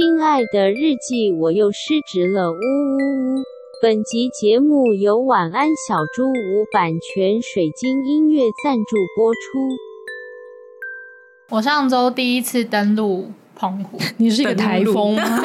亲爱的日记，我又失职了，呜呜呜！本集节目由晚安小猪屋版权水晶音乐赞助播出。我上周第一次登陆澎湖，你是一个台风吗？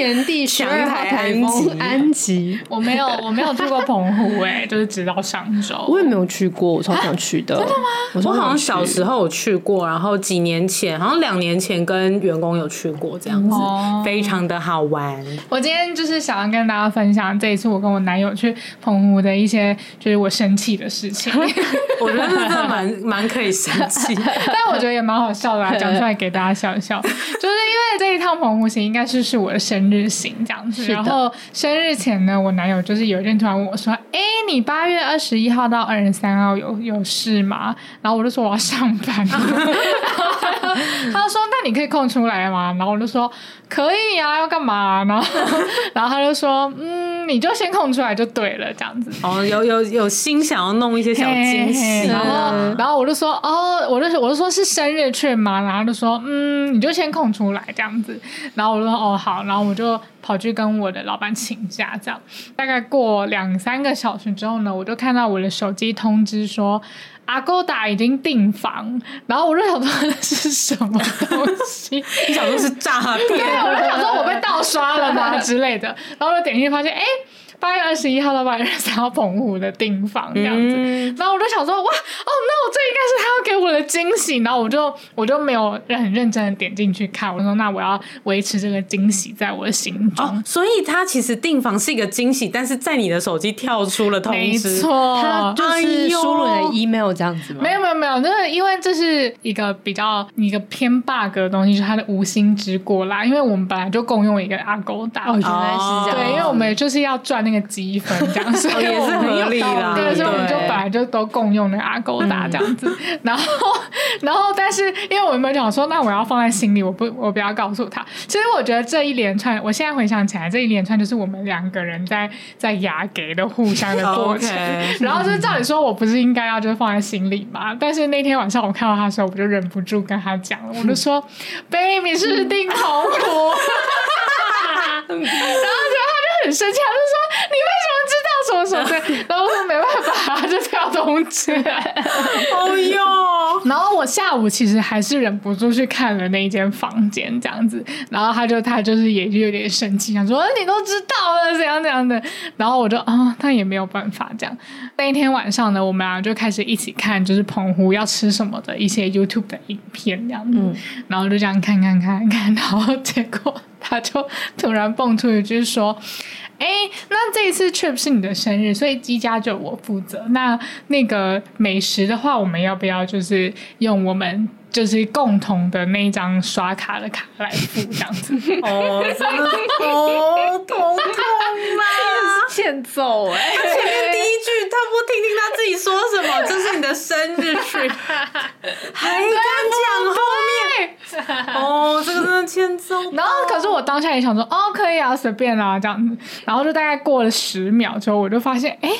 今年第十二号台风安吉，我没有，我没有去过澎湖哎、欸，就是直到上周，我也没有去过，我超想去的。真的吗？我，我好像小时候有去过，然后几年前，好像两年前跟员工有去过，这样子、哦，非常的好玩。我今天就是想要跟大家分享这一次我跟我男友去澎湖的一些，就是我生气的事情。我觉得真的蛮蛮可以生气，但我觉得也蛮好笑的、啊，讲出来给大家笑一笑。就是因为这一趟澎湖行应该是是我的。生日行这样子，然后生日前呢，我男友就是有一天突然问我说：“哎，你八月二十一号到二十三号有有事吗？”然后我就说我要上班。他就说：“那你可以空出来吗？”然后我就说：“可以啊，要干嘛？” 然后 然后他就说：“嗯，你就先空出来就对了，这样子。”哦，有有有心想要弄一些小惊喜，然后然后我就说：“哦，我就我就说是生日券嘛？”然后就说：“嗯，你就先空出来这样子。”然后我就说：“哦，好。”然后我就跑去跟我的老板请假，这样大概过两三个小时之后呢，我就看到我的手机通知说阿勾达已经订房，然后我就想说那是什么东西？你想说是诈骗？对，我就想说我被盗刷了吗之类的，然后我就点进去发现，哎。八月二十一号到八月二十三号，澎湖的订房这样子，嗯，然后我就想说，哇，哦，那我这应该是他要给我的惊喜，然后我就我就没有很认真的点进去看，我说那我要维持这个惊喜在我的心中，哦，所以他其实订房是一个惊喜，但是在你的手机跳出了通知，没错，他就是输入你的 email 这样子吗？没有没有没有，就是因为这是一个比较一个偏 bug 的东西，就是他的无心之过啦，因为我们本来就共用一个 Agoda，哦，原来是这样，对，因为我们就是要赚那个积分。这样所以 也是 合理啦。对，所以我们就本来就都共用那个 Agoda 这样子。嗯、然后，然后，但是因为我们想说，那我要放在心里，我不，我不要告诉他。其实我觉得这一连串，我现在回想起来，这一连串就是我们两个人在在牙给的互相的过程。然后就是照理说，我不是应该要就是放在心里嘛？但是那天晚上我看到他的时候，我就忍不住跟他讲了，我就说：“Baby，是不是订澎湖？” 然后就很生气，他就说：“你为什么？”知道什么什么的，然后我说没办法，就跳通知。哦哟，然后我下午其实还是忍不住去看了那一间房间，这样子。然后他就他就是也就有点生气，想说你都知道了怎样怎样的。然后我就啊，他也没有办法这样。那一天晚上呢，我们俩就开始一起看，就是澎湖要吃什么的一些 YouTube 的影片这样子。嗯，然后就这样看看看看，然后结果他就突然蹦出一句说。哎，那这一次 trip 是你的生日，所以机家就我负责。那那个美食的话，我们要不要就是用我们就是共同的那一张刷卡的卡来付这样子？哦，真的哦，痛痛啊！欠揍哎！前面第一句他不听听他自己说什么，这是你的生日 trip，还敢讲后面？哦，这个真的欠揍。然后，可是我当下也想说，哦，可以啊，随便啊，这样子。然后就大概过了十秒之后，我就发现，哎，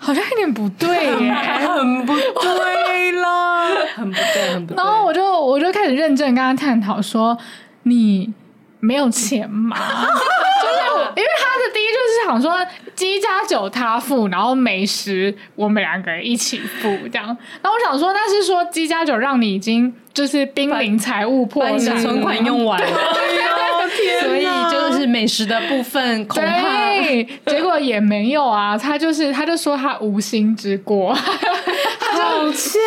好像有点不对耶，很不对啦，很不对，很不对。然后我就我就开始认真跟他探讨说，你没有钱吗？就是因为他的第一就是想说，鸡加酒他付，然后美食我们两个人一起付这样。然后我想说，那是说鸡加酒让你已经。就是濒临财务破产，存款用完了，所以就是美食的部分恐怕，对，结果也没有啊。他就是，他就说他无心之过，好欠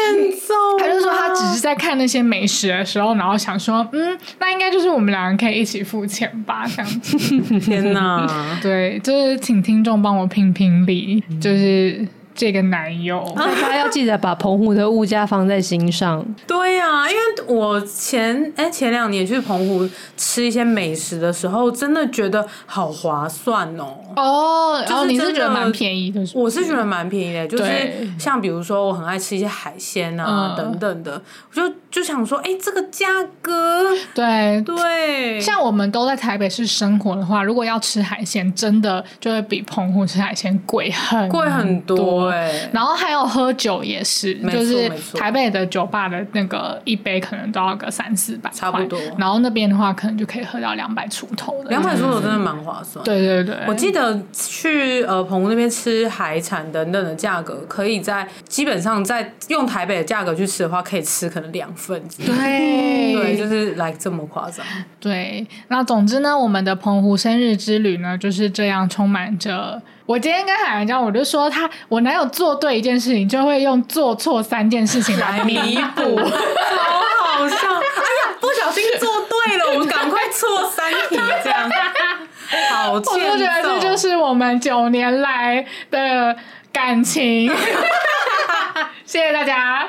揍。他就说他只是在看那些美食的时候，然后想说，嗯，那应该就是我们两个可以一起付钱吧，这样子。天哪，对，就是请听众帮我评评理，就是。这个男友。大家要记得把澎湖的物价放在心上。对呀、啊，因为我前哎、欸、前两年去澎湖吃一些美食的时候，真的觉得好划算哦。哦，然后你是觉得蛮便宜的？我是觉得蛮便宜的，就是像比如说我很爱吃一些海鲜啊等等的，我就就想说，哎、欸，这个价格，对对，像我们都在台北市生活的话，如果要吃海鲜，真的就会比澎湖吃海鲜贵很贵很多哎、欸。然后还有喝酒也是，就是台北的酒吧的那个一杯可能都要个三四百，差不多。然后那边的话，可能就可以喝到两百出头的，两百出头真的蛮划算。对对对，我记得。去呃澎湖那边吃海产等等的价格，可以在基本上在用台北的价格去吃的话，可以吃可能两份。对对，就是来这么夸张。对，那总之呢，我们的澎湖生日之旅呢就是这样，充满着。我今天跟海洋讲，我就说他，我哪有做对一件事情，就会用做错三件事情来弥补，好好笑。哎呀，不小心做对了，我们赶快错三题这样。好，我就觉得这就是我们九年来的感情。谢谢大家。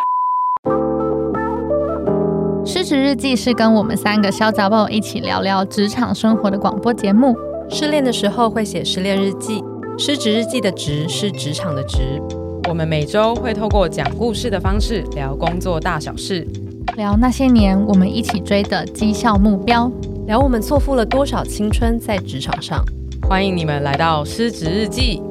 失职日记是跟我们三个小杂宝一起聊聊职场生活的广播节目。失恋的时候会写失恋日记，失职日记的职是职场的职。我们每周会透过讲故事的方式聊工作大小事，聊那些年我们一起追的绩效目标。聊我们错付了多少青春在职场上，欢迎你们来到失职日记。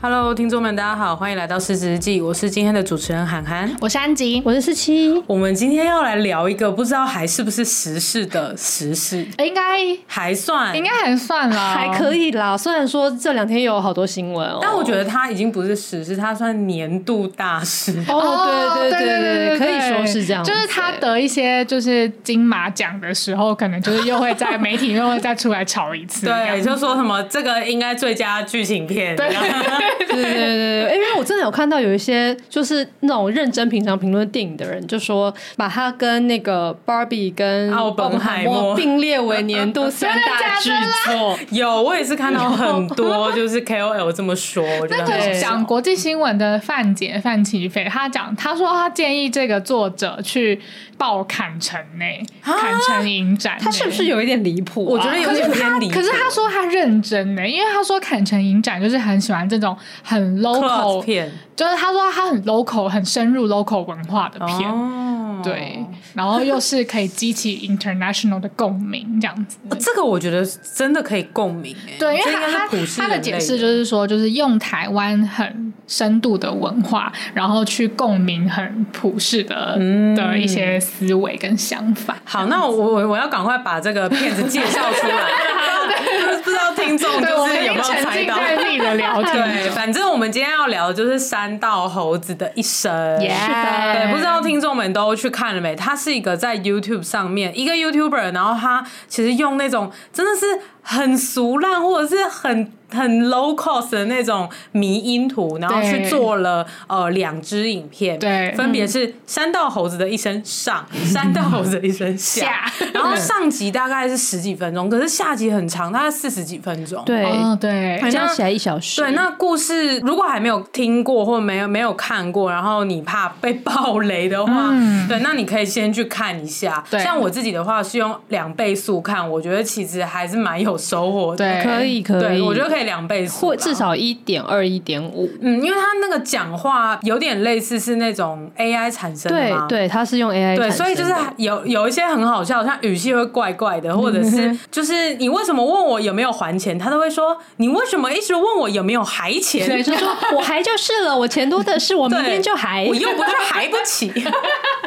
Hello，听众们，大家好，欢迎来到失职日记。我是今天的主持人涵涵，我是安吉，我是四七。我们今天要来聊一个不知道还是不是时事的时事，应该还算，应该还算啦，还可以啦。虽然说这两天有好多新闻哦，但我觉得它已经不是时事，它算年度大事。哦，对对对对对，可以说是这样。就是他得一些就是金马奖的时候，可能就是又会在媒体又会再出来炒一次。对，就说什么这个应该最佳剧情片。对。对对对对，因为我真的有看到有一些就是那种认真平常评论电影的人，就说把他跟那个 Barbie 跟奥本海默并列为年度三大巨作。有，我也是看到很多就是 KOL 这么说。那个讲国际新闻的范姐范琪斐，他讲他说他建议这个作者去报坎城呢，坎城影展，他是不是有一点离谱？我觉得有点偏离谱。可是他说他认真呢，因为他说坎城影展就是很喜欢这种。很 local 片，就是他说他很 local，很深入 local 文化的片，哦、对，然后又是可以激起 international 的共鸣，这样子。这个我觉得真的可以共鸣，对，因为他他他的解释就是说，就是用台湾很深度的文化，然后去共鸣很普世的、嗯、的一些思维跟想法。好，那我我我要赶快把这个片子介绍出来。不知道听众就是有没有猜到自己的聊天？对，反正我们今天要聊的就是山道猴子的一生。对，不知道听众们都去看了没？他是一个在 YouTube 上面一个 YouTuber，然后他其实用那种真的是很俗烂或者是很。很 low cost 的那种迷因图，然后去做了呃两支影片，对，分别是山道猴子的一声上，山道猴子的一声下，然后上集大概是十几分钟，可是下集很长，大概四十几分钟，对，对，加起来一小时。对，那故事如果还没有听过或没有没有看过，然后你怕被爆雷的话，对，那你可以先去看一下。像我自己的话是用两倍速看，我觉得其实还是蛮有收获。对，可以可以，我觉得可以。两倍速，或至少一点二、一点五。嗯，因为他那个讲话有点类似是那种 AI 产生的嘛，对，对，他是用 AI 对，所以就是有有一些很好笑，像语气会怪怪的，或者是就是你为什么问我有没有还钱，他都会说你为什么一直问我有没有还钱？对，就说我还就是了，我钱多的是，我明天就还，我又不是还不起。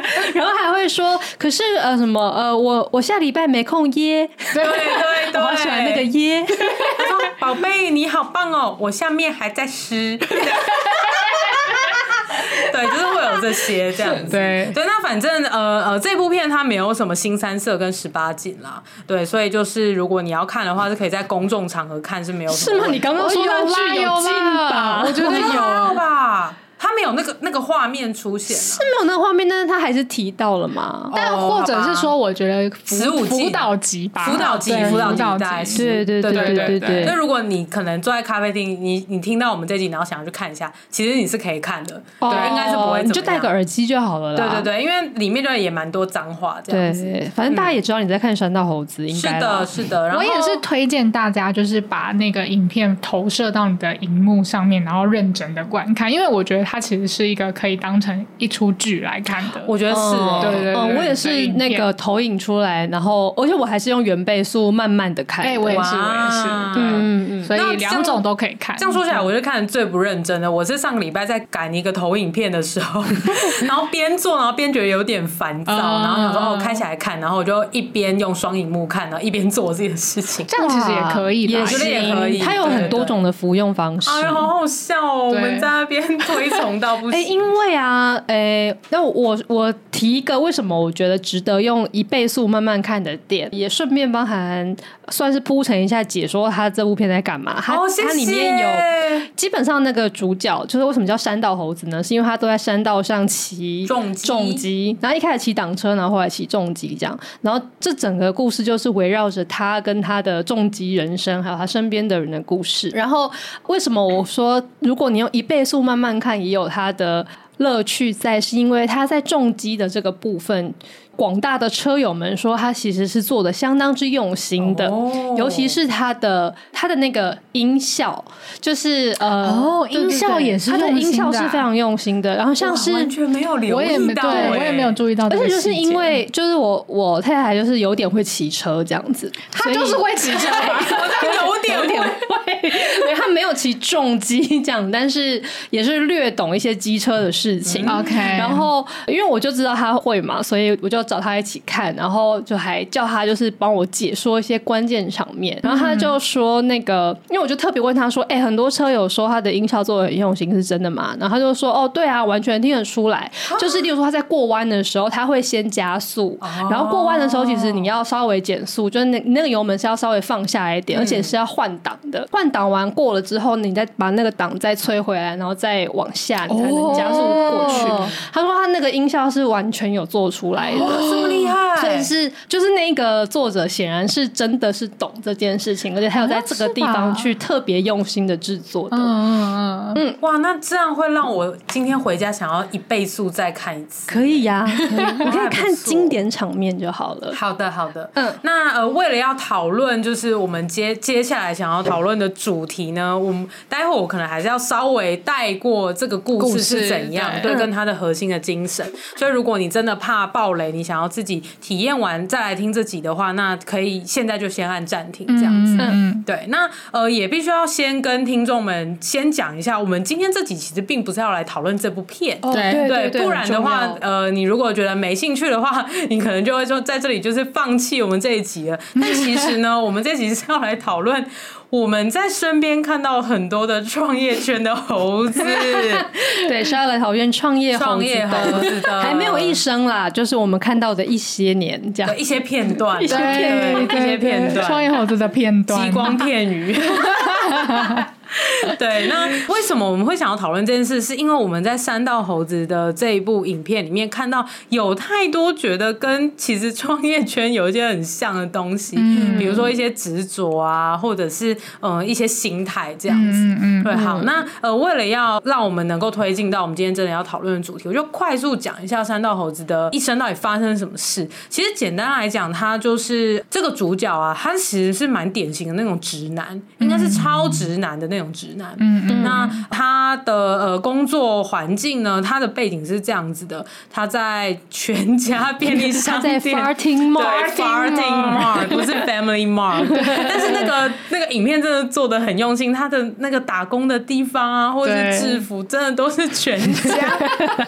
然后还会说，可是呃什么呃我我下礼拜没空耶，对对对，我好喜欢那个耶。他说宝贝你好棒哦，我下面还在湿。对，就是会有这些这样子。对对，那反正呃呃，这部片它没有什么新三色跟十八禁啦。对，所以就是如果你要看的话，是可以在公众场合看是没有什么。是吗？你刚刚说那剧有禁吧？我觉得有吧。他没有那个那个画面出现、啊，是没有那个画面，但是他还是提到了嘛。但或者是说，我觉得十五辅导级吧，辅导级，辅导级对对对对对对。那如果你可能坐在咖啡厅，你你听到我们这集，然后想要去看一下，其实你是可以看的，对，应该是不会，你就戴个耳机就好了啦。对对对，因为里面就也蛮多脏话这样子。反正大家也知道你在看山道猴子，应该是的，是的。然后我也是推荐大家，就是把那个影片投射到你的荧幕上面，然后认真的观看，因为我觉得它其实是一个可以当成一出剧来看的。我觉得是，对对对，我也是那个投影出来，然后而且我还是用原倍速慢慢的看。哎，我也是，我也是，嗯嗯，所以两种都可以看。这样说起来，我就看最不认真的。我是上个礼拜在赶一个投影片的时候，然后边做，然后边觉得有点烦躁，然后想说哦，开起来看，然后我就一边用双荧幕看，然后一边做我自己的事情。这样其实也可以，也觉得也可以。它有很多种的服用方式。哎呀，好好笑哦！我们在那边推哎，因为啊，哎，那我我提一个，为什么我觉得值得用一倍速慢慢看的点，也顺便帮韩算是铺陈一下，解说他这部片在干嘛。它它里面有基本上那个主角，就是为什么叫山道猴子呢？是因为他都在山道上骑重重机，然后一开始骑挡车，然后后来骑重机这样。然后这整个故事就是围绕着他跟他的重机人生，还有他身边的人的故事。然后为什么我说，如果你用一倍速慢慢看，也有他的乐趣在，是因为他在重机的这个部分。广大的车友们说，他其实是做的相当之用心的，尤其是他的他的那个音效，就是呃，哦，音效也是，他的音效是非常用心的。然后像是完全没有留意到，对，我也没有注意到。而且就是因为就是我我太太就是有点会骑车这样子，她就是会骑车，有点有点会，他 没有骑重机这样，但是也是略懂一些机车的事情。OK，然后因为我就知道他会嘛，所以我就。找他一起看，然后就还叫他就是帮我解说一些关键场面，然后他就说那个，因为我就特别问他说，哎、欸，很多车友说他的音效做的很用心，是真的吗？然后他就说，哦，对啊，完全听得出来，就是例如说他在过弯的时候，他会先加速，然后过弯的时候，其实你要稍微减速，就是那那个油门是要稍微放下来一点，而且是要换挡的，换挡完过了之后，你再把那个档再催回来，然后再往下，你才能加速过去。他说他那个音效是完全有做出来的。这么厉害，所以是就是那个作者显然是真的是懂这件事情，而且他有在这个地方去特别用心的制作的。嗯嗯嗯，哇，那这样会让我今天回家想要一倍速再看一次。可以呀，你 可以看经典场面就好了。好的好的，嗯，那呃，为了要讨论就是我们接接下来想要讨论的主题呢，我们待会我可能还是要稍微带过这个故事是怎样，对，跟它的核心的精神。所以如果你真的怕暴雷，你想要自己体验完再来听这集的话，那可以现在就先按暂停这样子。嗯，对。那呃，也必须要先跟听众们先讲一下，我们今天这集其实并不是要来讨论这部片。对，对，不然的话，呃，你如果觉得没兴趣的话，你可能就会说在这里就是放弃我们这一集了。但其实呢，我们这集是要来讨论。我们在身边看到很多的创业圈的猴子，对，是要来讨厌创业创业猴子的，还没有一生啦，就是我们看到的一些年这样，一些片段，一些片段，一些片段，创业猴子的片段，激光片语。对，那为什么我们会想要讨论这件事？是因为我们在三道猴子的这一部影片里面看到有太多觉得跟其实创业圈有一些很像的东西，嗯，比如说一些执着啊，或者是呃一些心态这样子。嗯嗯。对，好，那呃为了要让我们能够推进到我们今天真的要讨论的主题，我就快速讲一下三道猴子的一生到底发生什么事。其实简单来讲，他就是这个主角啊，他其实是蛮典型的那种直男，应该是超直男的那种。直男，嗯嗯，那他的呃工作环境呢？他的背景是这样子的，他在全家便利商店，在 Farting Mart，Farting Mart 不是 Family Mart，但是那个那个影片真的做的很用心，他的那个打工的地方啊，或者是制服，真的都是全家，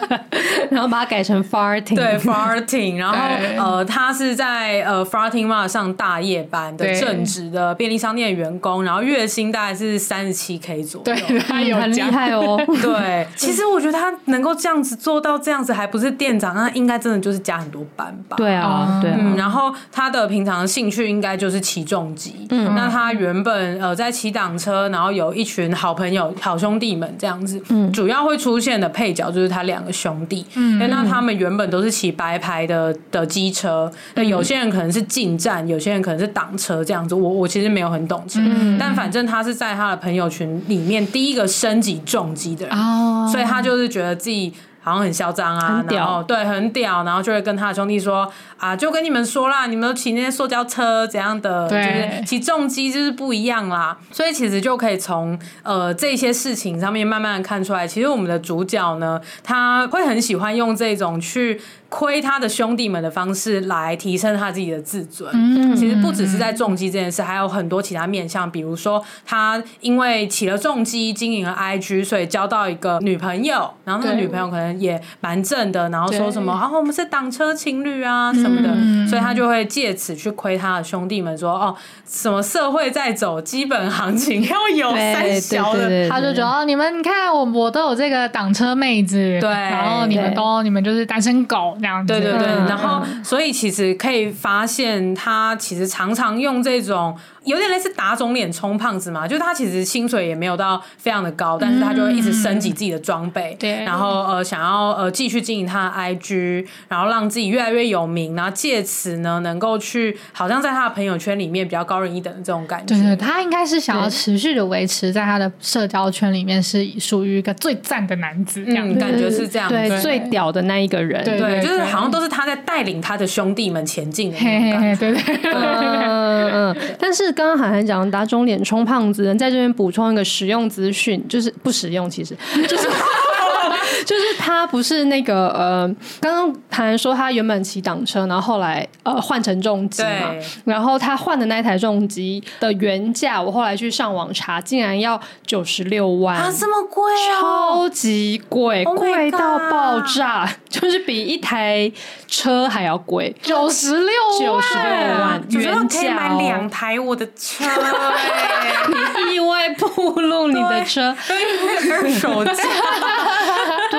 然后把它改成 Farting，对 Farting，然后呃，他是在呃 Farting Mart 上大夜班的正职的便利商店员工，然后月薪大概是三十七。七 K 左右。对，他有很厉害哦。对，其实我觉得他能够这样子做到这样子，还不是店长，那应该真的就是加很多班吧？对啊，对啊。嗯，然后他的平常的兴趣应该就是骑重机。嗯，那他原本呃在骑挡车，然后有一群好朋友、好兄弟们这样子。嗯，主要会出现的配角就是他两个兄弟。嗯，那他们原本都是骑白牌的的机车，那有些人可能是进站，有些人可能是挡车这样子。我我其实没有很懂车，嗯，但反正他是在他的朋友群里面第一个升级重击的人，哦，所以他就是觉得自己。好像很嚣张啊，然后对，很屌，然后就会跟他的兄弟说啊，就跟你们说啦，你们都骑那些塑胶车怎样的，对就是骑重机就是不一样啦。所以其实就可以从呃这些事情上面慢慢的看出来，其实我们的主角呢，他会很喜欢用这种去。亏他的兄弟们的方式来提升他自己的自尊。嗯，其实不只是在重击这件事，还有很多其他面向，比如说他因为起了重击，经营了 IG，所以交到一个女朋友，然后那个女朋友可能也蛮正的，然后说什么啊，我们是挡车情侣啊什么的，嗯，所以他就会借此去亏他的兄弟们说哦，什么社会在走，基本行情要有三小的，他就觉得哦，你们你看我我都有这个挡车妹子，对，然后你们都你们就是单身狗这样子。对对对，然后所以其实可以发现，他其实常常用这种。有点类似打肿脸充胖子嘛，就是他其实薪水也没有到非常的高，但是他就会一直升级自己的装备，对，然后呃想要呃继续经营他的 IG，然后让自己越来越有名，然后借此呢能够去好像在他的朋友圈里面比较高人一等的这种感觉。对对，他应该是想要持续的维持在他的社交圈里面是属于一个最赞的男子这样，嗯，感觉是这样，对，最屌的那一个人，对，就是好像都是他在带领他的兄弟们前进的那种感觉，对对对，嗯嗯，但是。刚刚涵涵讲打肿脸充胖子，在这边补充一个实用资讯，就是不实用，其实就是。就是他不是那个呃，刚刚涵涵说他原本骑挡车，然后后来呃换成重机嘛，然后他换的那台重机的原价，我后来去上网查，竟然要九十六万。啊，这么贵，超级贵，贵到爆炸，就是比一台车还要贵，九十六九十六万原价，可以买两台我的车，你意外暴露你的车，二手价。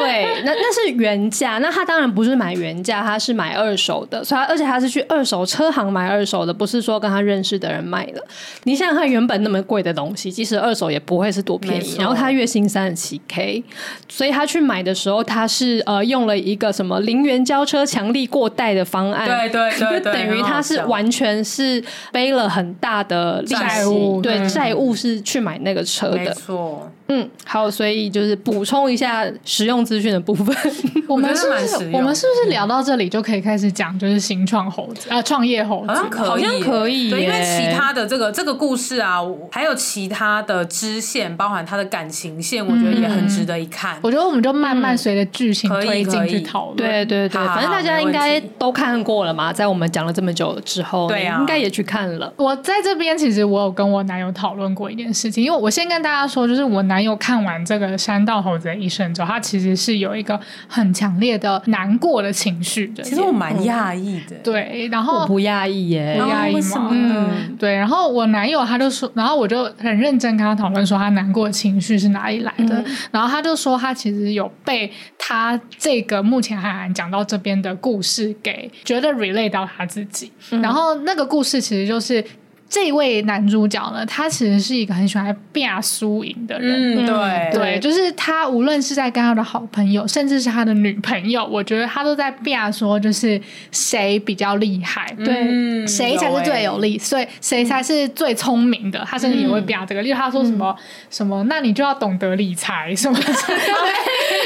对，那那是原价，那他当然不是买原价，他是买二手的，所以他而且他是去二手车行买二手的，不是说跟他认识的人买的。你想想看，原本那么贵的东西，即使二手也不会是多便宜。然后他月薪三十七 K，所以他去买的时候，他是呃用了一个什么零元交车、强力过贷的方案，对对对，就等于他是完全是背了很大的债务，对债务是去买那个车的，没错。嗯，好，所以就是补充一下实用资讯的部分。我们是不是我们是不是聊到这里就可以开始讲，就是新创猴子啊，创业猴子，好像可以，好像可以。对，因为其他的这个这个故事啊，还有其他的支线，包含他的感情线，我觉得也很值得一看。我觉得我们就慢慢随着剧情推进去讨论。对对对，反正大家应该都看过了嘛，在我们讲了这么久之后，对啊，应该也去看了。我在这边其实我有跟我男友讨论过一件事情，因为我先跟大家说，就是我男。男友看完这个山道猴子的一生之后，他其实是有一个很强烈的难过的情绪的。其实我蛮讶异的，对，然后我不讶异耶，不讶异吗？嗯，对。然后我男友他就说，然后我就很认真跟他讨论说，他难过的情绪是哪里来的？嗯、然后他就说，他其实有被他这个目前涵涵讲到这边的故事给觉得 relate 到他自己。嗯、然后那个故事其实就是。这位男主角呢，他其实是一个很喜欢变输赢的人。嗯，对对，就是他无论是在跟他的好朋友，甚至是他的女朋友，我觉得他都在变说，就是谁比较厉害，对，嗯、谁才是最有利，所以谁才是最聪明的。他甚至也会变这个，例如他说什么、嗯、什么，那你就要懂得理财什么的。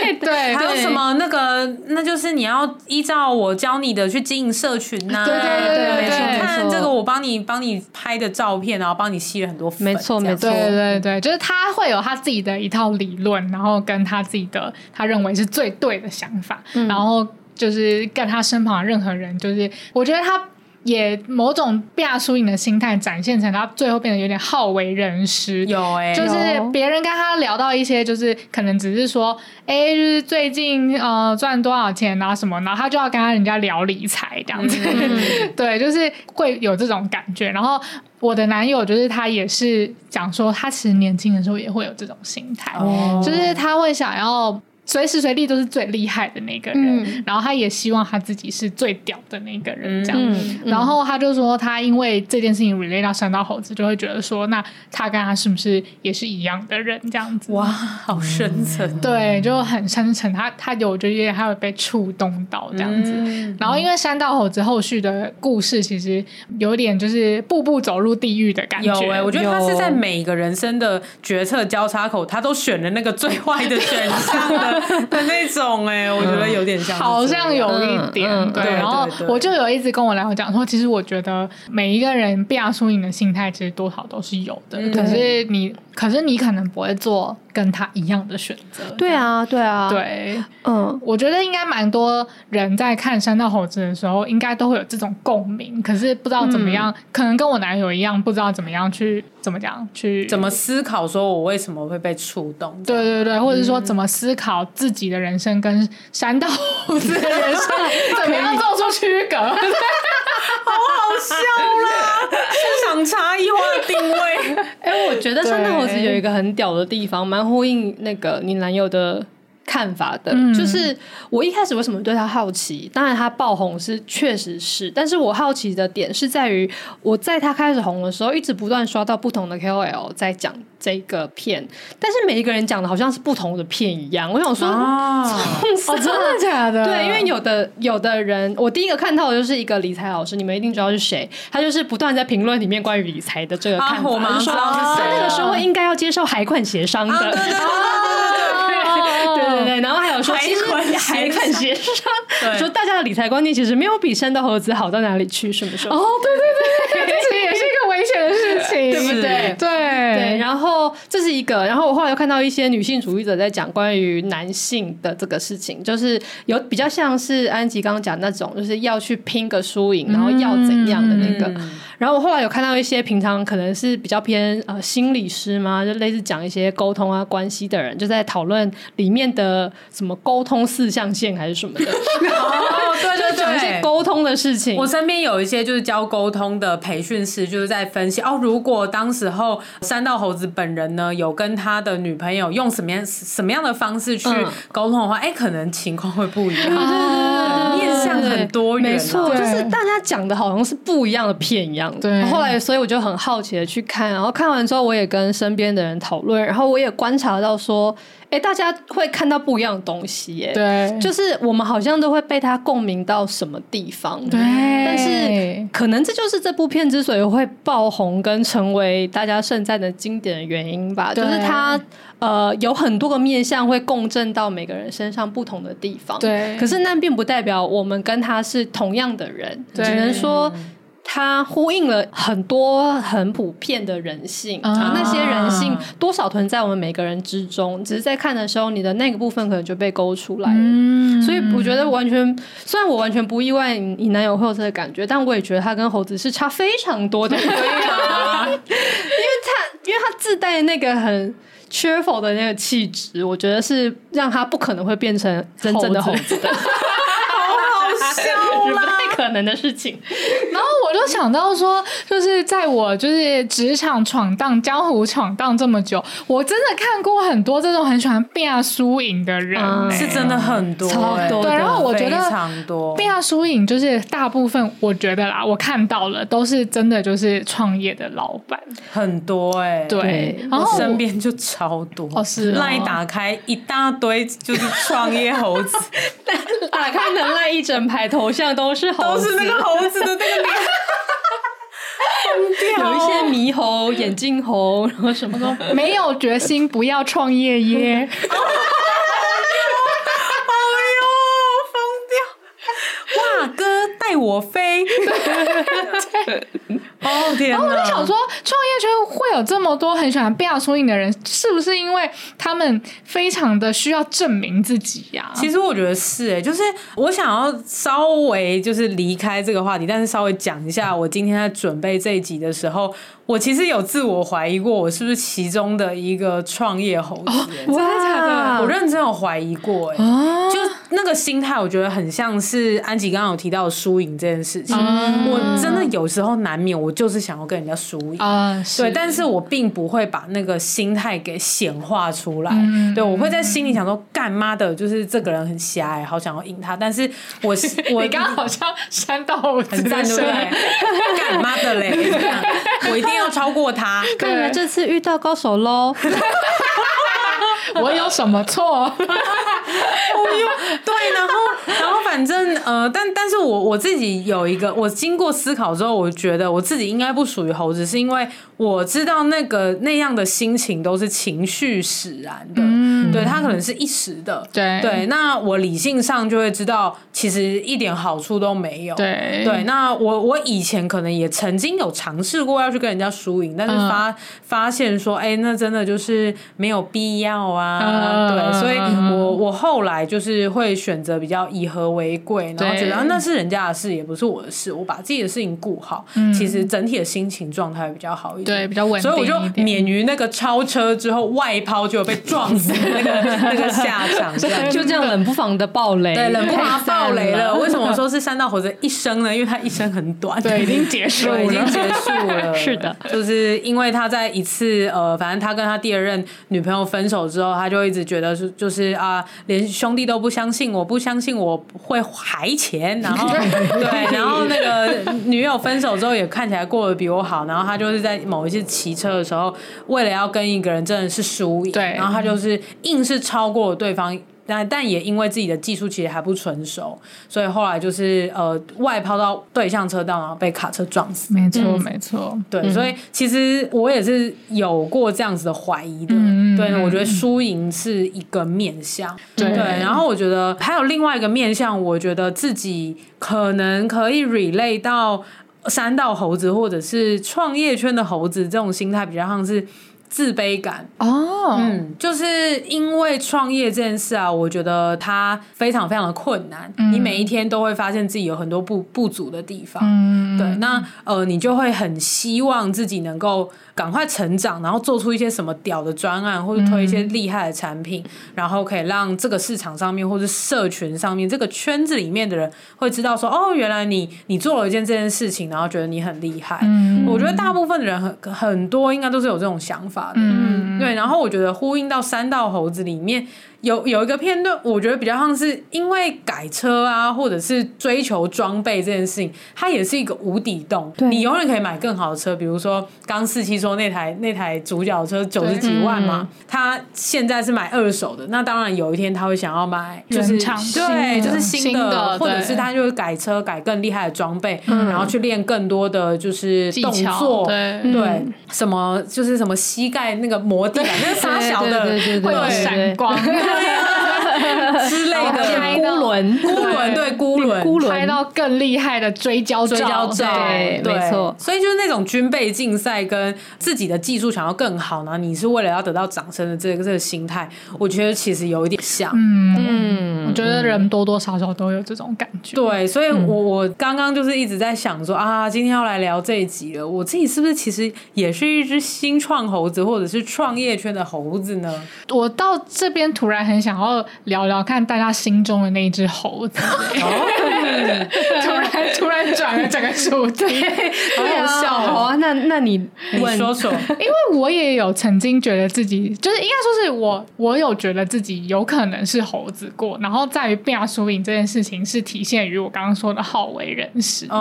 对 对，还有什么那个，那就是你要依照我教你的去经营社群呐、啊。对对对对对，请看这个，我帮你帮你拍。拍的照片，然后帮你吸了很多粉，没错没错，对对对，就是他会有他自己的一套理论，然后跟他自己的他认为是最对的想法，嗯、然后就是跟他身旁的任何人，就是我觉得他也某种变输赢的心态展现成他最后变得有点好为人师。有哎、欸，就是别人跟他聊到一些，就是可能只是说，哎、欸，就是最近呃赚多少钱啊什么，然后他就要跟他人家聊理财这样子。嗯、对，就是会有这种感觉。然后我的男友就是他也是讲说，他其实年轻的时候也会有这种心态，哦、就是他会想要。随时随地都是最厉害的那个人，嗯、然后他也希望他自己是最屌的那个人，这样。嗯嗯、然后他就说，他因为这件事情 relate 到山道猴子，就会觉得说，那他跟他是不是也是一样的人？这样子。哇，好深层。对，就很深层。他他有就因为他会被触动到这样子。嗯、然后因为山道猴子后续的故事其实有点就是步步走入地狱的感觉。有哎、欸，我觉得他是在每一个人生的决策交叉口，他都选了那个最坏的选项的。的那种哎、欸，我觉得有点像，好像有一点、对。然后我就有一直跟我男友讲说，其实我觉得每一个人变输赢的心态，其实多少都是有的。嗯、可是你，可是你可能不会做跟他一样的选择。对啊，对啊，对，嗯，我觉得应该蛮多人在看山道猴子的时候，应该都会有这种共鸣。可是不知道怎么样，嗯、可能跟我男友一样，不知道怎么样去怎么讲，去怎么思考，说我为什么会被触动？对对对，或者说怎么思考自己的人生跟山道猴子的人生 怎么样做出区隔？好笑啦！市场差异化的定位。哎、我觉得圣诞猴子有一个很屌的地方，蛮呼应那个你男友的看法的，嗯、就是我一开始为什么对他好奇？当然他爆红是确实是，但是我好奇的点是在于，我在他开始红的时候，一直不断刷到不同的 KOL 在讲这个片，但是每一个人讲的好像是不同的片一样。我想说，啊，哦真的假的？对，因为有的有的人，我第一个看到的就是一个理财老师，你们一定知道是谁，他就是不断在评论里面关于理财的这个看法，啊、说他那个时候应该要接受海款协商的。对对说，其实还看协商，说大家的理财观念其实没有比山道猴子好到哪里去，什么时候？哦，对对对，这也是一个危险的事情，对不对？对对。然后这是一个，然后我后来又看到一些女性主义者在讲关于男性的这个事情，就是有比较像是安吉刚刚讲那种，就是要去拼个输赢，然后要怎样的那个。嗯、然后我后来有看到一些平常可能是比较偏呃心理师嘛，就类似讲一些沟通啊关系的人，就在讨论里面的什么沟通四象限还是什么的。哦，对对对，讲一些沟通的事情。我身边有一些就是教沟通的培训师，就是在分析哦，如果当时候三道猴子本人呢有跟他的女朋友用什么样什么样的方式去沟通的话，哎、嗯，可能情况会不一样。啊、面向很多元，没错，就是大家讲的好像是不一样的片一样。对，后来所以我就很好奇的去看，然后看完之后，我也跟身边的人讨论，然后我也观察到说。哎，大家会看到不一样的东西，耶。对，就是我们好像都会被他共鸣到什么地方，对。但是可能这就是这部片之所以会爆红跟成为大家盛赞的经典的原因吧，就是它呃有很多个面向会共振到每个人身上不同的地方，对。可是那并不代表我们跟他是同样的人，只能说。它呼应了很多很普遍的人性，啊，那些人性多少存在我们每个人之中，只是在看的时候，你的那个部分可能就被勾出来了。嗯，所以我觉得完全，虽然我完全不意外你男友会有这个感觉，但我也觉得他跟猴子是差非常多的。对 啊，因为他因为他自带那个很 cheerful 的那个气质，我觉得是让他不可能会变成真正的猴子的。好好笑、啊，不太可能的事情，然后我就想到说，就是在我就是职场闯荡、江湖闯荡这么久，我真的看过很多这种很喜欢变输赢的人，欸，是真的很多，超多。对，然后我觉得非常多。变输赢就是大部分，我觉得啦，我看到了都是真的，就是创业的老板。很多哎，欸，对，然后身边就超多，哦是，赖打开一大堆就是创业猴子，打开能赖一整排头像都是猴子。都是那个猴子的那个脸，有一些猕猴、眼镜猴，然后什么都 没有决心，不要创业耶！哎呦，疯掉！哇，哥带我飞！哦！然后我就想说，创业圈会有这么多很喜欢变输赢的人，是不是因为他们非常的需要证明自己呀、啊？其实我觉得是哎、欸，就是我想要稍微就是离开这个话题，但是稍微讲一下，我今天在准备这一集的时候。我其实有自我怀疑过，我是不是其中的一个创业猴子？哦、真的假的？我认真有怀疑过，哎、哦，就那个心态，我觉得很像是安吉刚刚有提到的输赢这件事情。嗯、我真的有时候难免，我就是想要跟人家输赢啊，对，但是我并不会把那个心态给显化出来。嗯、对，我会在心里想说，干妈的，就是这个人很瞎哎，好想要赢他。但是我 我你刚刚好像山道猴子，很赞，对不对？干妈的嘞，我一定要。要超过他，看来这次遇到高手喽！我有什么错？我有对，然后然后反正呃，但但是我我自己有一个，我经过思考之后，我觉得我自己应该不属于猴子，是因为我知道那个那样的心情都是情绪使然的，嗯、对，他可能是一时的，对对。那我理性上就会知道，其实一点好处都没有，对对。那我我以前可能也曾经有尝试过要去跟人家输赢，但是发、嗯、发现说，哎、欸，那真的就是没有必要啊，嗯、对。所以我我后来就是会选择比较以和为贵，然后觉得、啊、那是人家的事，也不是我的事，我把自己的事情顾好，嗯、其实整体的心情状态比较好一点。对，比较稳定，所以我就免于那个超车之后外抛就有被撞死的那个那个下场，就这样冷不防的爆雷。对，冷不防爆雷了。为什么我说是三道猴子一生呢？因为他一生很短，对，已经结束了，已经结束了。是的，就是因为他在一次呃，反正他跟他第二任女朋友分手之后，他就一直觉得是就是啊，连兄弟都不相信，我不相信我会还钱，然后 对，然后那个女友分手之后也看起来过得比我好，然后他就是在某。一次骑车的时候，为了要跟一个人真的是输赢，对，然后他就是硬是超过了对方，但但也因为自己的技术其实还不成熟，所以后来就是呃外抛到对向车道，然后被卡车撞死。没错，没错，对，嗯、所以其实我也是有过这样子的怀疑的。嗯、对，我觉得输赢是一个面向，对，对，然后我觉得还有另外一个面向，我觉得自己可能可以 relate 到。三道猴子或者是创业圈的猴子，这种心态比较像是自卑感。哦，嗯，就是因为创业这件事啊，我觉得它非常非常的困难，嗯、你每一天都会发现自己有很多不不足的地方，嗯，对，那呃，你就会很希望自己能够。赶快成长，然后做出一些什么屌的专案，或者推一些厉害的产品，嗯、然后可以让这个市场上面或者社群上面这个圈子里面的人会知道说，哦，原来你你做了一件这件事情，然后觉得你很厉害。嗯、我觉得大部分的人很很多应该都是有这种想法的。嗯，对。然后我觉得呼应到三道猴子里面。有有一个片段，我觉得比较像是因为改车啊，或者是追求装备这件事情，它也是一个无底洞。对。你永远可以买更好的车，比如说刚四七说那台那台主角车九十几万嘛，嗯、他现在是买二手的。那当然有一天他会想要买，就是对，就是新的，或者是他就会改车改更厉害的装备，嗯、然后去练更多的就是动作，对，什么就是什么膝盖那个磨地板，那个杀 小的会有闪光。Julia. 之类的，孤轮，孤轮，对，孤轮，孤轮，拍到更厉害的追焦追焦照，对，没错。所以就是那种军备竞赛跟自己的技术想要更好呢，你是为了要得到掌声的这个这个心态，我觉得其实有一点像。嗯。嗯，我觉得人多多少少都有这种感觉。对，所以我我刚刚就是一直在想说啊，今天要来聊这一集了，我自己是不是其实也是一只新创猴子，或者是创业圈的猴子呢？我到这边突然很想要聊聊看大家心中的那一只猴子，突然突然转了整个主题，好好笑哦。啊、那那你你说说，因为我也有曾经觉得自己，就是应该说是我，我有觉得自己有可能是猴子过。然后在于变输赢这件事情，是体现于我刚刚说的好为人师。嗯，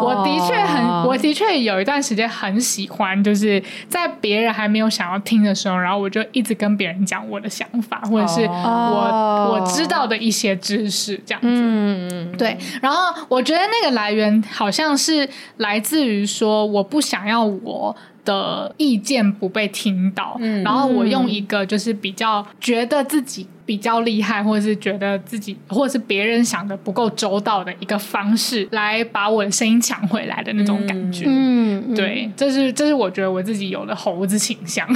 我的确很，我的确有一段时间很喜欢，就是在别人还没有想要听的时候，然后我就一直跟别人讲我的想法，或者是我我知道的一些知识，这样子。嗯，对。然后我觉得那个来源好像是来自于说，我不想要我的意见不被听到，嗯，然后我用一个就是比较觉得自己比较厉害，或者是觉得自己或者是别人想的不够周到的一个方式，来把我的声音抢回来的那种感觉。嗯，嗯对，这是这是我觉得我自己有的猴子倾向。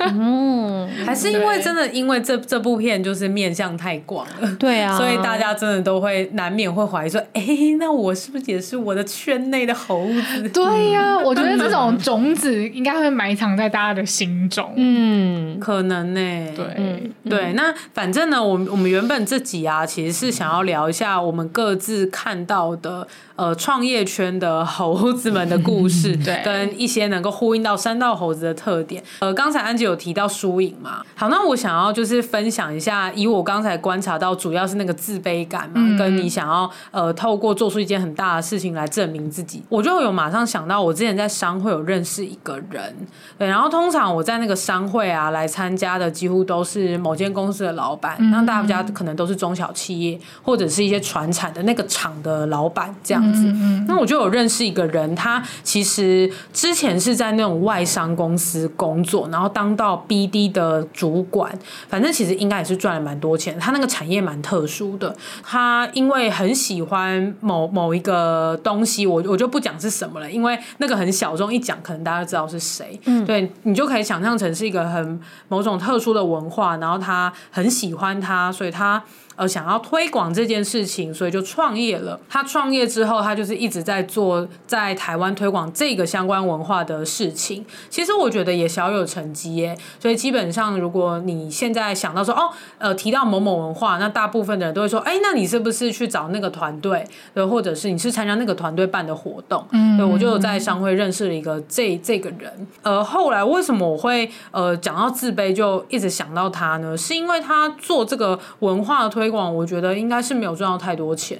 嗯，还是因为真的因为这这部片就是面向太广了，对啊，所以大家真的都会难免会怀疑说，哎，那我是不是也是我的圈内的猴子？对呀、啊，我觉得这种种子应该会埋藏在大家的心中。嗯，可能呢、欸。对、嗯、对，那反正呢，我我们原本这集啊，其实是想要聊一下我们各自看到的。呃，创业圈的猴子们的故事，对，跟一些能够呼应到三道猴子的特点。呃，刚才安吉有提到输赢嘛，好，那我想要就是分享一下，以我刚才观察到，主要是那个自卑感嘛，嗯、跟你想要呃透过做出一件很大的事情来证明自己，我就有马上想到，我之前在商会有认识一个人，对，然后通常我在那个商会啊来参加的几乎都是某间公司的老板，那、嗯、大家可能都是中小企业或者是一些传产的那个厂的老板这样。子嗯，那我就有认识一个人，他其实之前是在那种外商公司工作，然后当到 BD 的主管，反正其实应该也是赚了蛮多钱。他那个产业蛮特殊的，他因为很喜欢某某一个东西，我我就不讲是什么了，因为那个很小众，一讲可能大家知道是谁。嗯，对，你就可以想象成是一个很某种特殊的文化，然后他很喜喜欢他，所以他。呃，想要推广这件事情，所以就创业了。他创业之后，他就是一直在做在台湾推广这个相关文化的事情。其实我觉得也小有成绩耶。所以基本上，如果你现在想到说哦，呃，提到某某文化，那大部分的人都会说，哎，那你是不是去找那个团队？对，或者是你是参加那个团队办的活动？嗯，对，我就在商会认识了一个这这个人。呃，后来为什么我会呃讲到自卑，就一直想到他呢？是因为他做这个文化的推。推广我觉得应该是没有赚到太多钱。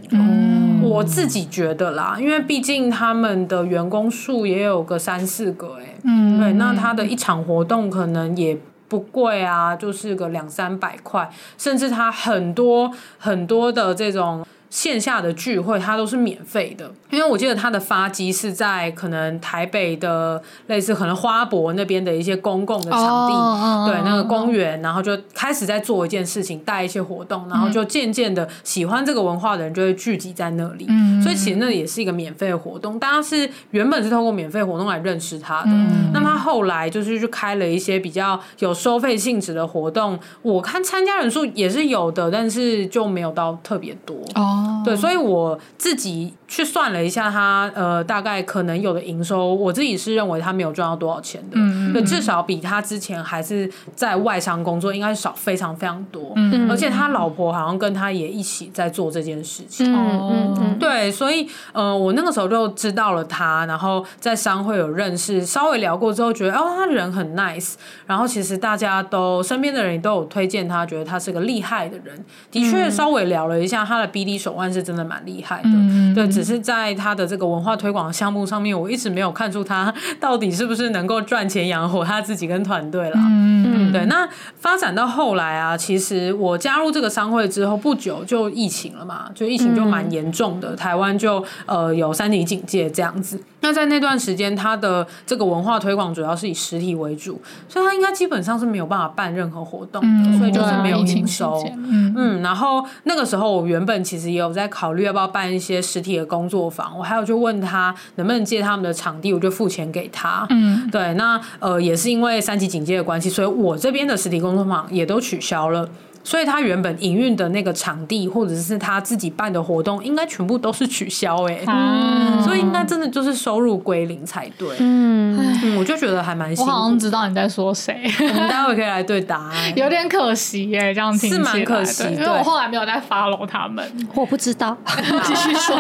我自己觉得啦，因为毕竟他们的员工数也有个三四个，哎，嗯，对，那他的一场活动可能也不贵啊，就是个两三百块，甚至他很多很多的这种。线下的聚会，它都是免费的，因为我记得它的发机是在可能台北的类似可能花博那边的一些公共的场地，oh, 对，那个公园，然后就开始在做一件事情，带一些活动，然后就渐渐的喜欢这个文化的人就会聚集在那里，嗯，所以其实那也是一个免费的活动，大家是原本是透过免费活动来认识他的，嗯，那他后来就是去开了一些比较有收费性质的活动，我看参加人数也是有的，但是就没有到特别多。哦。对，所以我自己去算了一下他，他呃大概可能有的营收，我自己是认为他没有赚到多少钱的，嗯，对，至少比他之前还是在外商工作应该是少非常非常多，嗯，而且他老婆好像跟他也一起在做这件事情，哦，对，所以呃我那个时候就知道了他，然后在商会有认识，稍微聊过之后觉得哦他人很 nice，然后其实大家都身边的人都有推荐他，觉得他是个厉害的人，的确稍微聊了一下他的 BD 手腕是真的蛮厉害的，嗯，对，只是在他的这个文化推广项目上面，我一直没有看出他 到底是不是能够赚钱养活他自己跟团队了。嗯，对。那发展到后来啊，其实我加入这个商会之后不久就疫情了嘛，就疫情就蛮严重的，嗯，台湾就呃有三级警戒这样子。那在那段时间，他的这个文化推广主要是以实体为主，所以他应该基本上是没有办法办任何活动的，嗯，所以就是没有营收。嗯嗯，然后那个时候我原本其实也有在考虑要不要办一些实体的工作坊，我还有就问他能不能借他们的场地，我就付钱给他。嗯，对，那呃也是因为三级警戒的关系，所以我这边的实体工作坊也都取消了。所以他原本营运的那个场地，或者是他自己办的活动，应该全部都是取消哎、欸嗯，所以应该真的就是收入归零才对。嗯，嗯，我就觉得还蛮……我好像知道你在说谁，我们待会可以来对答案。有点可惜耶、欸，这样听是蛮可惜，因为我后来没有再 follow 他们，我不知道。继续说，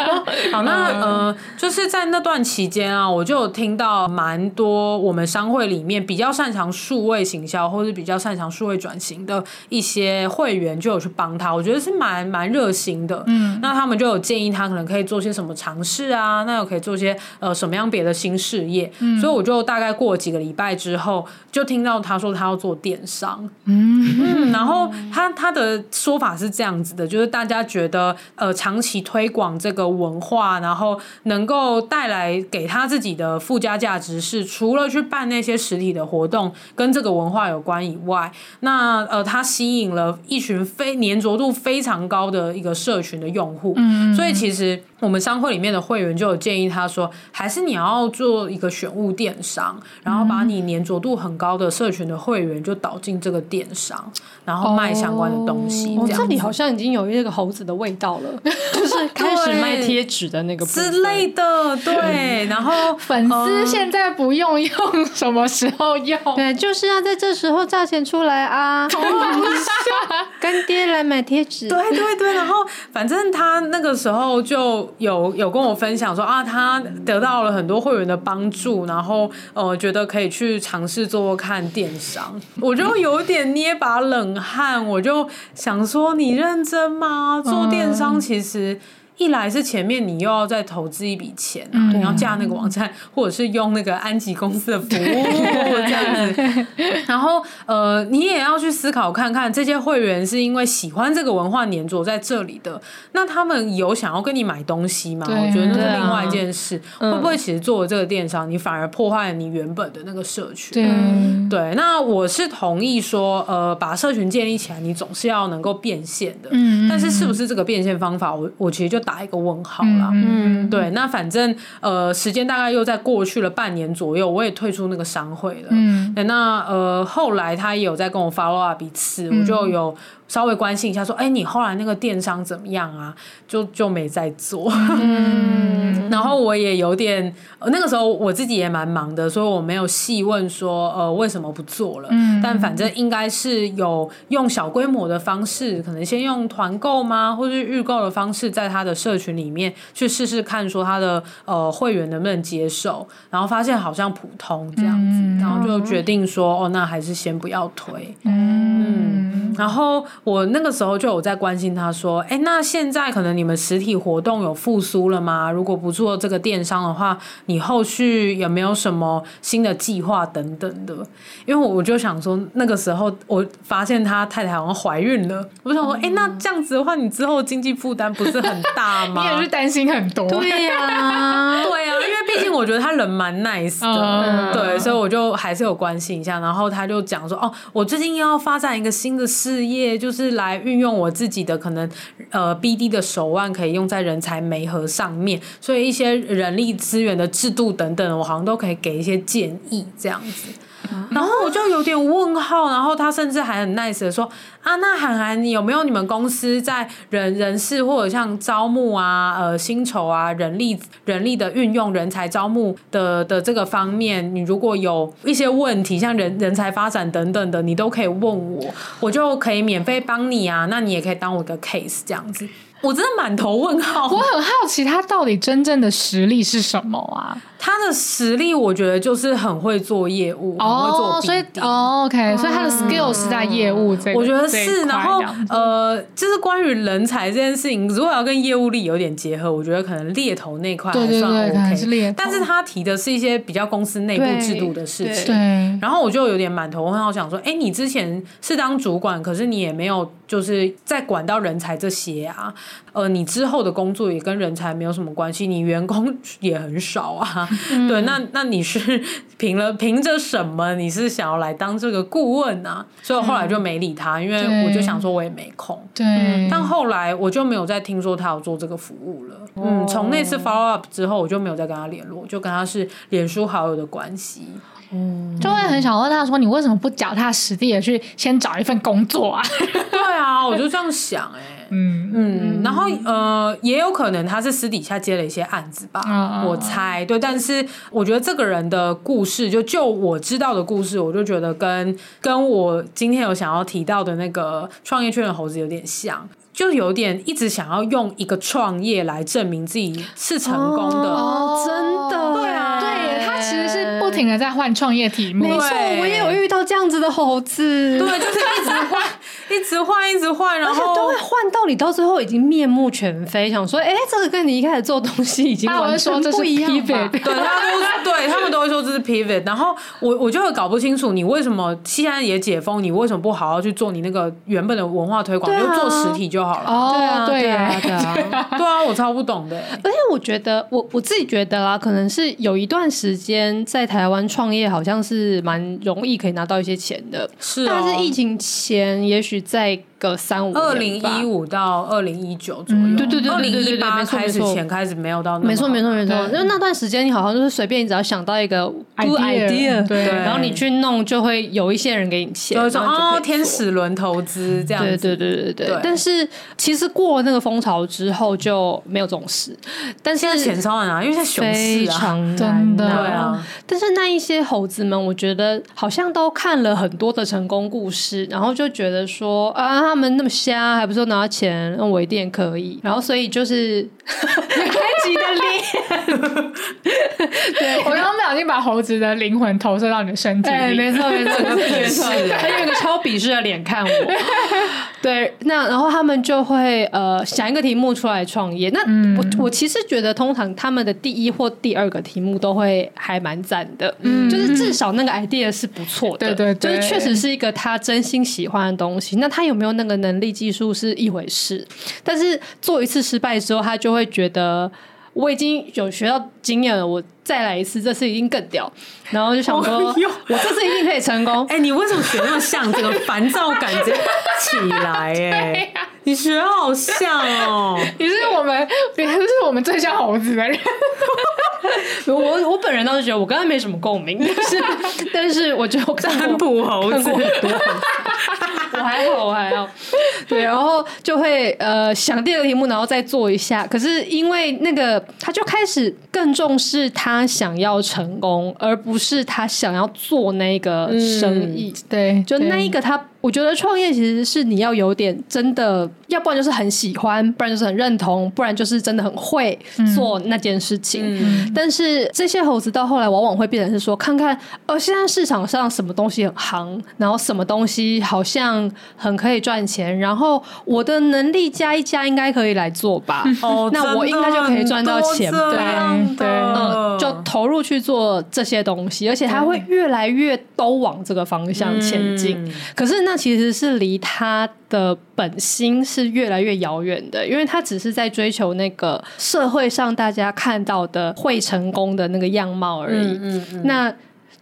好，那呃，就是在那段期间啊，我就有听到蛮多我们商会里面比较擅长数位行销，或者比较擅长数位转型的一些。会员就有去帮他，我觉得是蛮蛮热心的。嗯，那他们就有建议他可能可以做些什么尝试啊，那又可以做些呃什么样别的新事业。嗯，所以我就大概过几个礼拜之后，就听到他说他要做电商。嗯，嗯，然后他他的说法是这样子的，就是大家觉得呃长期推广这个文化，然后能够带来给他自己的附加价值是，除了去办那些实体的活动跟这个文化有关以外，那呃他吸引了。一群非粘着度非常高的一个社群的用户，嗯，所以其实我们商会里面的会员就有建议他说，还是你要做一个选物电商，然后把你粘着度很高的社群的会员就导进这个电商，然后卖相关的东西。哦，这，这里好像已经有那个猴子的味道了，就是 开始卖贴纸的那个之类的，对。然后粉丝现在不用用，什么时候用？对，就是要在这时候炸钱出来啊！干爹来买贴纸，对对对。然后反正他那个时候就有有跟我分享说啊，他得到了很多会员的帮助，然后呃，觉得可以去尝试做做看电商。我就有点捏把冷汗，我就想说，你认真吗？做电商其实。一来是前面你又要再投资一笔钱啊，嗯、你要架那个网站，或者是用那个安吉公司的服务这样子，然后呃，你也要去思考看看，这些会员是因为喜欢这个文化黏着在这里的，那他们有想要跟你买东西吗？我觉得那是另外一件事，啊、会不会其实做了这个电商，你反而破坏了你原本的那个社群？对，对，那我是同意说，呃，把社群建立起来，你总是要能够变现的，嗯，但是是不是这个变现方法，我我其实就。打一个问号啦，嗯，对，那反正呃，时间大概又在过去了半年左右，我也退出那个商会了，嗯，那呃，后来他也有在跟我 follow up 一次，我就有。稍微关心一下，说，哎、欸，你后来那个电商怎么样啊？就就没再做。嗯，然后我也有点，那个时候我自己也蛮忙的，所以我没有细问说，呃，为什么不做了？嗯，但反正应该是有用小规模的方式，可能先用团购吗，或是预购的方式，在他的社群里面去试试看，说他的呃会员能不能接受，然后发现好像普通这样子，嗯、然后就决定说，哦，那还是先不要推。嗯，嗯，然后。我那个时候就有在关心他，说：“哎，那现在可能你们实体活动有复苏了吗？如果不做这个电商的话，你后续有没有什么新的计划等等的？”因为我就想说，那个时候我发现他太太好像怀孕了，我想说：“哎，那这样子的话，你之后经济负担不是很大吗？” 你也是担心很多，对呀、啊，对呀、啊，因为毕竟我觉得他人蛮 nice 的，嗯、对，所以我就还是有关心一下。然后他就讲说：“哦，我最近要发展一个新的事业。”就就是来运用我自己的可能，呃，BD 的手腕可以用在人才媒合上面，所以一些人力资源的制度等等，我好像都可以给一些建议这样子。然后我就有点问号，然后他甚至还很 nice 的说啊，那涵涵你有没有你们公司在人人事或者像招募啊、呃薪酬啊、人力人力的运用、人才招募的的这个方面，你如果有一些问题，像人人才发展等等的，你都可以问我，我就可以免费帮你啊。那你也可以当我的 case 这样子。我真的满头问号，我很好奇他到底真正的实力是什么啊？他的实力我觉得就是很会做业务，哦、很会做所以哦，OK，、嗯、所以他的 skill 是在业务这个，我觉得是。然后呃，就是关于人才这件事情，如果要跟业务力有点结合，我觉得可能猎头那块还算 OK，但是他提的是一些比较公司内部制度的事情，对。然后我就有点满头问号，想说，哎，你之前是当主管，可是你也没有就是在管到人才这些啊？呃，你之后的工作也跟人才没有什么关系，你员工也很少啊。嗯、对，那那你是凭了凭着什么？你是想要来当这个顾问啊？所以我后来就没理他，嗯、因为我就想说我也没空。对、嗯，但后来我就没有再听说他有做这个服务了。哦、嗯，从那次 follow up 之后，我就没有再跟他联络，就跟他是脸书好友的关系。嗯，就会很想问他说：“你为什么不脚踏实地的去先找一份工作啊？” 对啊，我就这样想哎、欸。嗯嗯，然后呃，也有可能他是私底下接了一些案子吧，嗯、我猜。对。但是我觉得这个人的故事，就就我知道的故事，我就觉得跟跟我今天有想要提到的那个创业圈的猴子有点像。就有点一直想要用一个创业来证明自己是成功的，哦，真的，对啊，对，他其实是不停的在换创业题目，没错，我也有遇到这样子的猴子，对，就是一直换，一直换，一直换，然后都会换到你到最后已经面目全非，想说，哎，这个跟你一开始做东西已经完全不一样，对，他都对他们都会说这是 pivot，然后我我就会搞不清楚你为什么现在也解封，你为什么不好好去做你那个原本的文化推广，就做实体就。好了。哦，对啊，对。啊，对啊，对啊，我超不懂的。而且我觉得，我我自己觉得啦，可能是有一段时间在台湾创业，好像是蛮容易可以拿到一些钱的。是，但是疫情前，也许在个三五二零一五到二零一九左右，对对对二零一八开始前开始没有到没错，没错，没错。因为那段时间，你好像就是随便，你只要想到一个 good Idea，idea，对。然后你去弄，就会有一些人给你钱，哦，天使轮投资这样对子，对对对对。对。但是其实过了那个风潮之后就没有这种事，但是现在钱超难啊，因为现在熊市啊，真的对啊。但是那一些猴子们，我觉得好像都看了很多的成功故事，然后就觉得说啊，他们那么瞎，还不说拿钱，那我一定也可以。然后所以就是 启的脸，对我刚刚不小心把猴子的灵魂投射到你的身体哎，里，没错没错。整个鄙视欸他用一个超鄙视的脸看我。对，那然后他们就会呃想一个题目出来创业。那嗯。我我其实觉得，通常他们的第一或第二个题目都会还蛮赞的，嗯，就是至少那个 idea 是不错的，对对对。就是确实是一个他真心喜欢的东西。那他有没有那个能力、技术是一回事，但是做一次失败之后，他就会觉得。我已经有学到经验了，我再来一次，这次一定更屌。然后就想说，哦我这次一定可以成功。哎、你为什么学那么像？这个烦躁感直接起来、哎、你学好像哦、你是我们，你是我们最像猴子的人。我我本人倒是觉得我跟他没什么共鸣，但是但是我觉得我占卜猴子很多猴子，我还好我还好，对，然后就会呃想第二个题目，然后再做一下。可是因为那个他就开始更重视他想要成功，而不是他想要做那个生意。对，就那一个他，我觉得创业其实是你要有点真的，要不然就是很喜欢，不然就是很认同，不然就是真的很会做那件事情。嗯但是这些猴子到后来往往会变成是说，看看呃现在市场上什么东西很行，然后什么东西好像很可以赚钱，然后我的能力加一加应该可以来做吧。哦，那我应该就可以赚到钱真的很多这样的对嗯，就投入去做这些东西，而且他会越来越都往这个方向前进。嗯可是那其实是离他的本心是越来越遥远的，因为他只是在追求那个社会上大家看到的会成功的那个样貌而已。嗯嗯那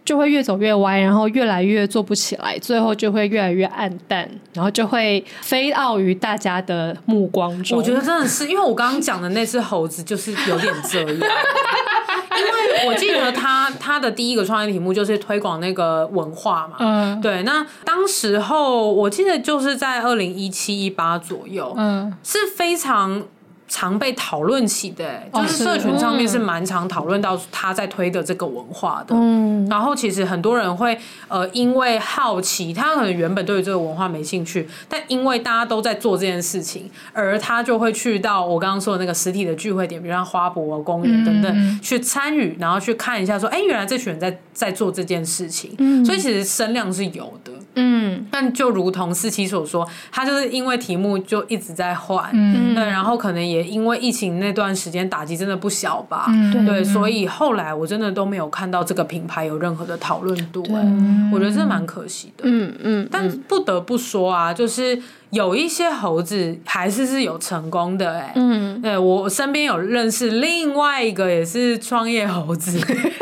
就会越走越歪，然后越来越做不起来，最后就会越来越暗淡，然后就会飞傲于大家的目光中。我觉得真的是，因为我刚刚讲的那只猴子就是有点这样，因为我记得他他的第一个创业题目就是推广那个文化嘛，嗯对，那当时候我记得就是在二零一七一八左右，嗯，是非常。常被讨论起的、就是社群上面是蛮常讨论到他在推的这个文化的。嗯，然后其实很多人会呃，因为好奇，他可能原本对于这个文化没兴趣，但因为大家都在做这件事情，而他就会去到我刚刚说的那个实体的聚会点，比如像花博、公园等等，嗯去参与，然后去看一下，说，哎，原来这群人在在做这件事情，嗯。所以其实声量是有的。嗯，但就如同四七所说，他就是因为题目就一直在换，嗯。对，然后可能也因为疫情那段时间打击真的不小吧，嗯。对，所以后来我真的都没有看到这个品牌有任何的讨论度、欸，我觉得这蛮可惜的。嗯嗯，但不得不说啊，就是有一些猴子还是是有成功的、欸，哎，嗯，对我身边有认识另外一个也是创业猴子，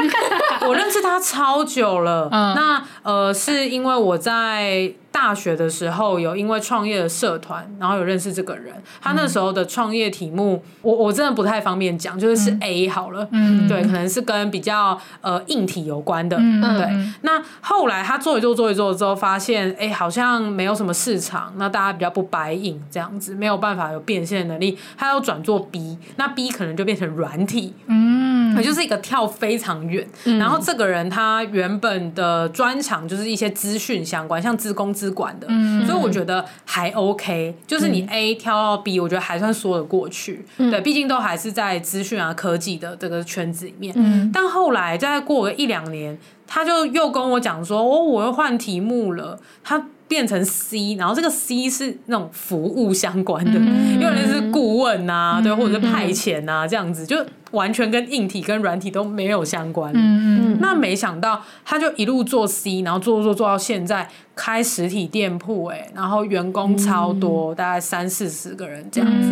我认识他超久了。嗯。那呃，是因为我在大学的时候有因为创业的社团，然后有认识这个人。他那时候的创业题目，我我真的不太方便讲，就是是 A 好了，嗯。对，可能是跟比较呃硬体有关的，嗯对嗯。那后来他做一做做一做之后，发现哎、好像没有什么市场，那大家比较不白硬这样子，没有办法有变现能力，他要转做 B，那 B 可能就变成软体，嗯，也就是一个跳非常远。然后这个人他原本的专长就是一些资讯相关，像资工资管的，嗯所以我觉得还 OK。就是你 A 跳到 B，我觉得还算说得过去。对，毕竟都还是在资讯啊、科技的这个圈子里面。嗯但后来再过个一两年，他就又跟我讲说：“哦，我又换题目了。”他变成 C，然后这个 C 是那种服务相关的，嗯。有人是顾问啊，对，或者是派遣啊，这样子就完全跟硬体跟软体都没有相关。嗯嗯那没想到他就一路做 C，然后做做做到现在开实体店铺，哎，然后员工超多，大概三四十个人这样子。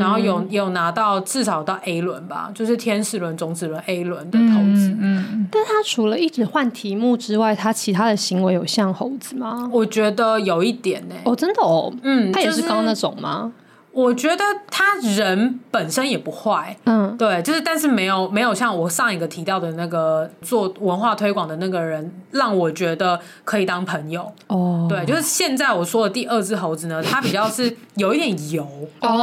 嗯然后有有拿到至少到 A 轮吧，就是天使轮、种子轮、A 轮的投资。嗯但他除了一直换题目之外，他其他的行为有像猴子吗？我觉得有一点呢、欸。哦，真的哦，嗯，他也是刚那种吗？我觉得他人本身也不坏，嗯，对，就是但是没有没有像我上一个提到的那个做文化推广的那个人，让我觉得可以当朋友。哦，对，就是现在我说的第二只猴子呢，它比较是有一点油，哦。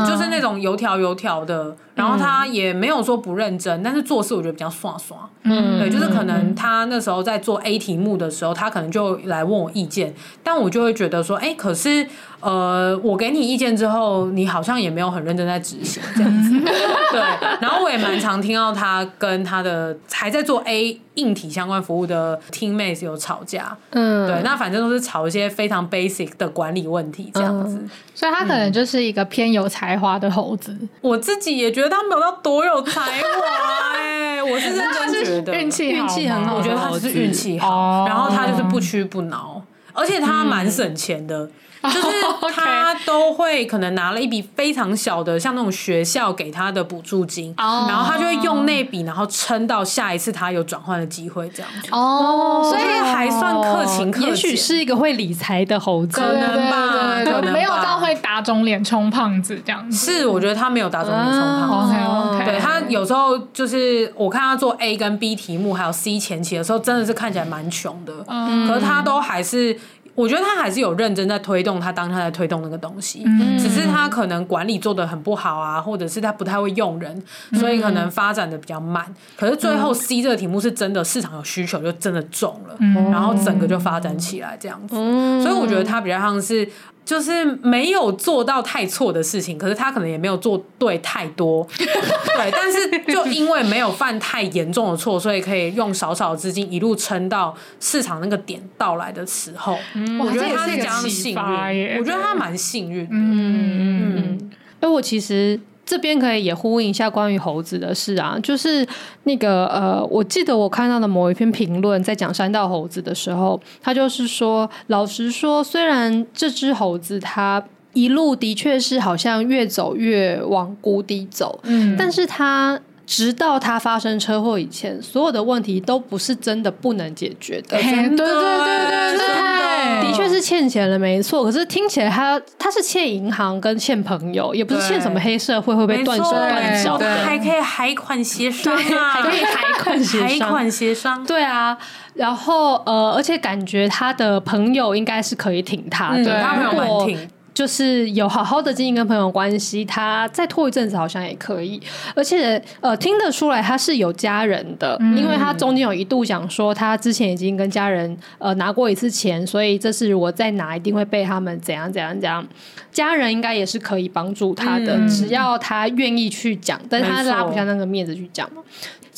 嗯，就是那种油条油条的，然后他也没有说不认真，但是做事我觉得比较耍耍。嗯，对，就是可能他那时候在做 A 题目的时候，他可能就来问我意见，但我就会觉得说，哎，可是呃，我给你意见之后，你好像也没有很认真在执行这样子。对，然后我也蛮常听到他跟他的还在做 A 硬体相关服务的 teammates 有吵架。嗯，对，那反正都是吵一些非常 basic 的管理问题这样子。嗯所以他可能就是一个偏有才华的猴子，我自己也觉得他没有到多有才华哎，我是认真觉得运气运气很好我觉得他只是运气好，哦然后他就是不屈不挠，而且他蛮省钱的。就是他都会可能拿了一笔非常小的，像那种学校给他的补助金，哦然后他就会用那笔，然后撑到下一次他有转换的机会，这样子。哦，所以还算克勤克俭，也许是一个会理财的猴子，可能吧，可能吧没有到会打肿脸充胖子这样子。是，我觉得他没有打肿脸充胖子。OK OK，对他有时候就是我看他做 A 跟 B 题目还有 C 前期的时候，真的是看起来蛮穷的，嗯可是他都还是。我觉得他还是有认真在推动他当他在推动那个东西，嗯只是他可能管理做的很不好啊，或者是他不太会用人，所以可能发展的比较慢。可是最后 C 这个题目是真的市场有需求，就真的中了，然后整个就发展起来这样子。所以我觉得他比较像是。就是没有做到太错的事情，可是他可能也没有做对太多，对，但是就因为没有犯太严重的错，所以可以用少少资金一路撑到市场那个点到来的时候。我觉得他是这样幸运，我觉得他蛮幸运的。嗯嗯，哎，我其实。这边可以也呼应一下关于猴子的事啊，就是那个呃，我记得我看到的某一篇评论，在讲山道猴子的时候，他就是说，老实说，虽然这只猴子它一路的确是好像越走越往谷底走，嗯，但是它直到他发生车祸以前，所有的问题都不是真的不能解决的，对对对对对。的确是欠钱了，没错。可是听起来他他是欠银行跟欠朋友，也不是欠什么黑社会会被断手断脚的，还可以海款协商啊，还可以海款协商，海款协商。对啊，然后呃，而且感觉他的朋友应该是可以挺他的，他朋友蛮挺。就是有好好的经营跟朋友关系，他再拖一阵子好像也可以，而且呃听得出来他是有家人的，嗯、因为他中间有一度讲说他之前已经跟家人呃拿过一次钱，所以这次如果再拿一定会被他们怎样怎样怎样，家人应该也是可以帮助他的，嗯、只要他愿意去讲，但是他拉不下那个面子去讲嘛。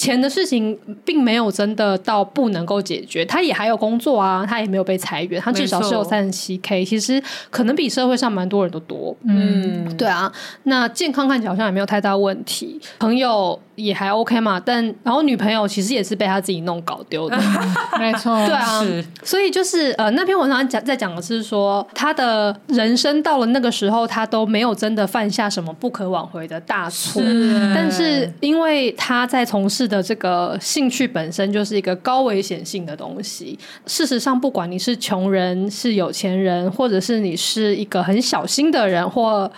钱的事情并没有真的到不能够解决，他也还有工作啊，他也没有被裁员，他至少是有三十七 K，其实可能比社会上蛮多人都多。嗯，对啊，那健康看起来好像也没有太大问题，朋友也还 OK 嘛，但然后女朋友其实也是被他自己弄搞丢的，没错，对啊，所以就是呃那篇文章讲在讲的是说他的人生到了那个时候，他都没有真的犯下什么不可挽回的大错，是。但是因为他在从事的这个兴趣本身就是一个高危险性的东西。事实上，不管你是穷人、是有钱人，或者是你是一个很小心的人，或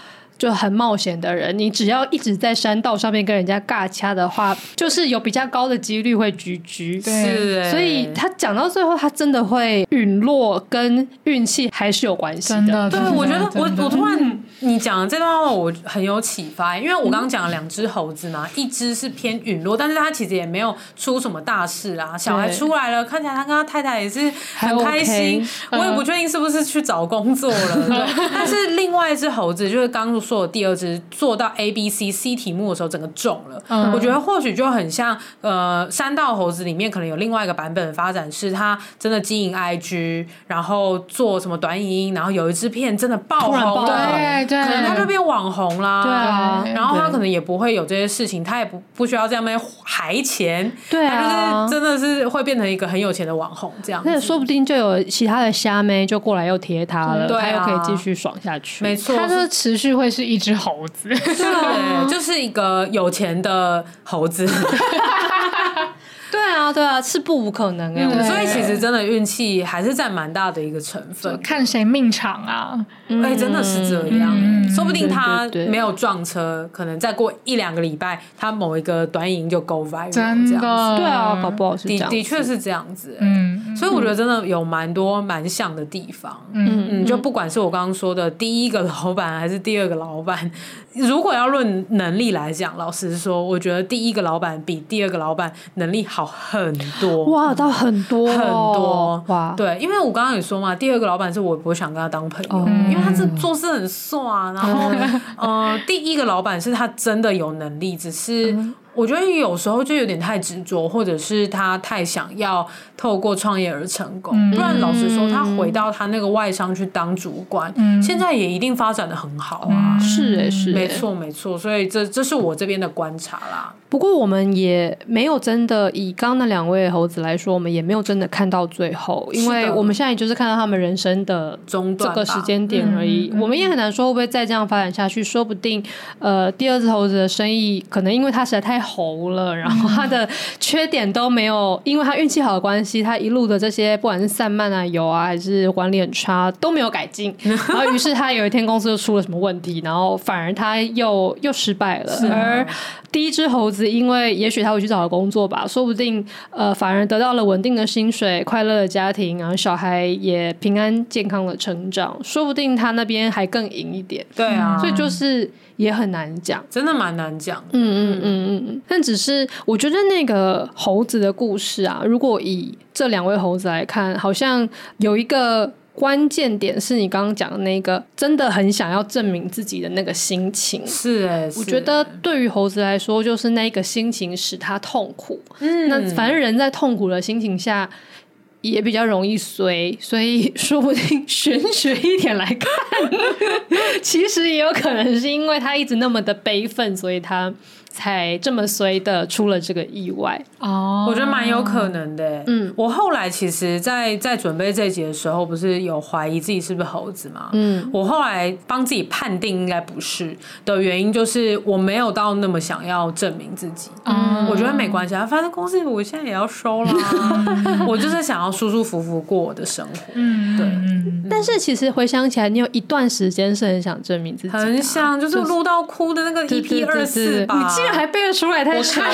就很冒险的人，你只要一直在山道上面跟人家尬掐的话，就是有比较高的几率会 GG。对，所以他讲到最后，他真的会陨落，跟运气还是有关系的。对，我觉得我我突然你讲的这段话，我很有启发，因为我刚刚讲了两只猴子嘛，一只是偏陨落，但是他其实也没有出什么大事啊，小孩出来了，看起来他跟他太太也是很开心。我也不确定是不是去找工作了，对。但是另外一只猴子就是刚。说的第二支做到 A B C C 题目的时候，整个中了。嗯、我觉得或许就很像呃，三道猴子里面可能有另外一个版本的发展，是他真的经营 I G，然后做什么短影音，然后有一支片真的爆红了，对对，可能他就变网红啦。对啊，然后他可能也不会有这些事情，他也不不需要这样被还钱。对啊，他就是真的是会变成一个很有钱的网红这样。那说不定就有其他的虾妹就过来又贴他了，对啊、他又可以继续爽下去。没错，他就是持续会。是一只猴子，对，就是一个有钱的猴子。对啊，对啊，是不无可能哎。所以其实真的运气还是占蛮大的一个成分。看谁命长啊。哎，真的是这样，嗯说不定他没有撞车，可能再过一两个礼拜，他某一个短影就 go viral，真的对啊，搞不好是。的的确是这样子、欸。嗯，所以我觉得真的有蛮多蛮像的地方。嗯嗯，就不管是我刚刚说的第一个老板还是第二个老板，如果要论能力来讲，老实说，我觉得第一个老板比第二个老板能力好很多。哇，到很多、哦、很多哇！对，因为我刚刚也说嘛，第二个老板是我不想跟他当朋友，哦因为他是做事很帅。然后，呃，第一个老板是他真的有能力，只是。我觉得有时候就有点太执着，或者是他太想要透过创业而成功。嗯、不然老实说，他回到他那个外商去当主管，嗯、现在也一定发展的很好啊。是哎，是没错没错。所以这这是我这边的观察啦。不过我们也没有真的以刚刚那两位猴子来说，我们也没有真的看到最后，因为我们现在就是看到他们人生的中段这个时间点而已。我们也很难说会不会再这样发展下去，说不定呃，第二只猴子的生意可能因为他实在太。猴了，然后他的缺点都没有，因为他运气好的关系，他一路的这些不管是散漫啊、油啊，还是管理很差都没有改进。然后于是他有一天公司就出了什么问题，然后反而他又又失败了。而第一只猴子，因为也许他会去找个工作吧，说不定呃反而得到了稳定的薪水、快乐的家庭，然后小孩也平安健康的成长，说不定他那边还更赢一点。对啊，所以就是也很难讲，真的蛮难讲。嗯嗯嗯嗯嗯，但。只是我觉得那个猴子的故事啊，如果以这两位猴子来看，好像有一个关键点是你刚刚讲的那个，真的很想要证明自己的那个心情。是哎、欸，我觉得对于猴子来说，就是那个心情使他痛苦。嗯，那反正人在痛苦的心情下也比较容易衰，所以说不定玄学一点来看，其实也有可能是因为他一直那么的悲愤，所以他。才这么衰的出了这个意外哦，我觉得蛮有可能的。嗯，我后来其实在，在在准备这集的时候，不是有怀疑自己是不是猴子吗？嗯，我后来帮自己判定应该不是的原因，就是我没有到那么想要证明自己。嗯，我觉得没关系啊，反正公司我现在也要收了，我就是想要舒舒服服过我的生活。嗯，对。但是其实回想起来，你有一段时间是很想证明自己，很想就是录到哭的那个 EP 二四吧。还背得出来，太扯了！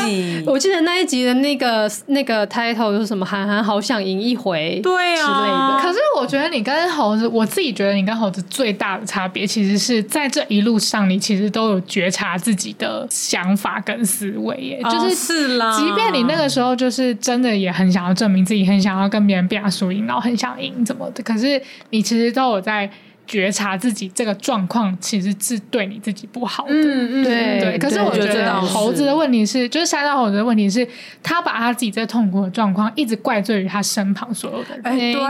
第几？我记得那一集的那个那个 title 就是什么“韩寒好想赢一回”对啊之类的。可是我觉得你跟猴子，我自己觉得你跟猴子最大的差别，其实是在这一路上，你其实都有觉察自己的想法跟思维耶。哦、就是是啦，即便你那个时候就是真的也很想要证明自己，很想要跟别人变输赢，然后很想赢怎么的，可是你其实都有在。觉察自己这个状况其实是对你自己不好的，嗯嗯，对对。可是我觉得猴子的问题是，就是山道猴子的问题是，他把他自己这痛苦的状况一直怪罪于他身旁所有的人。没错，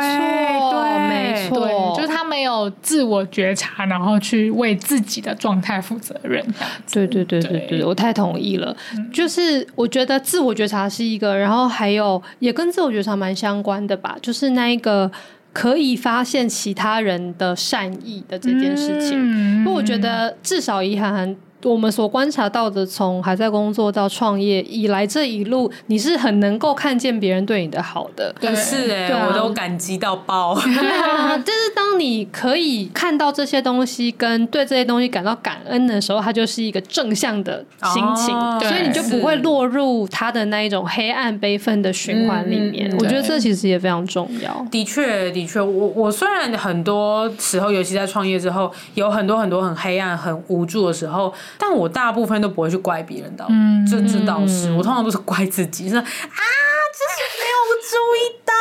对，没错，就是他没有自我觉察，然后去为自己的状态负责任。对对对对对，我太同意了。就是我觉得自我觉察是一个，然后还有也跟自我觉察蛮相关的吧，就是那一个。可以发现其他人的善意的这件事情，因为、嗯、我觉得至少以韩寒。我们所观察到的，从还在工作到创业以来这一路，你是很能够看见别人对你的好的。对，是哎、欸，啊、我都感激到爆。对啊，就是当你可以看到这些东西，跟对这些东西感到感恩的时候，它就是一个正向的心情，哦、所以你就不会落入他的那一种黑暗悲愤的循环里面。嗯、我觉得这其实也非常重要。的确，的确，我我虽然很多时候，尤其在创业之后，有很多很多很黑暗、很无助的时候。但我大部分都不会去怪别人的，嗯，这这倒是，我通常都是怪自己，是啊，就是没有注意到，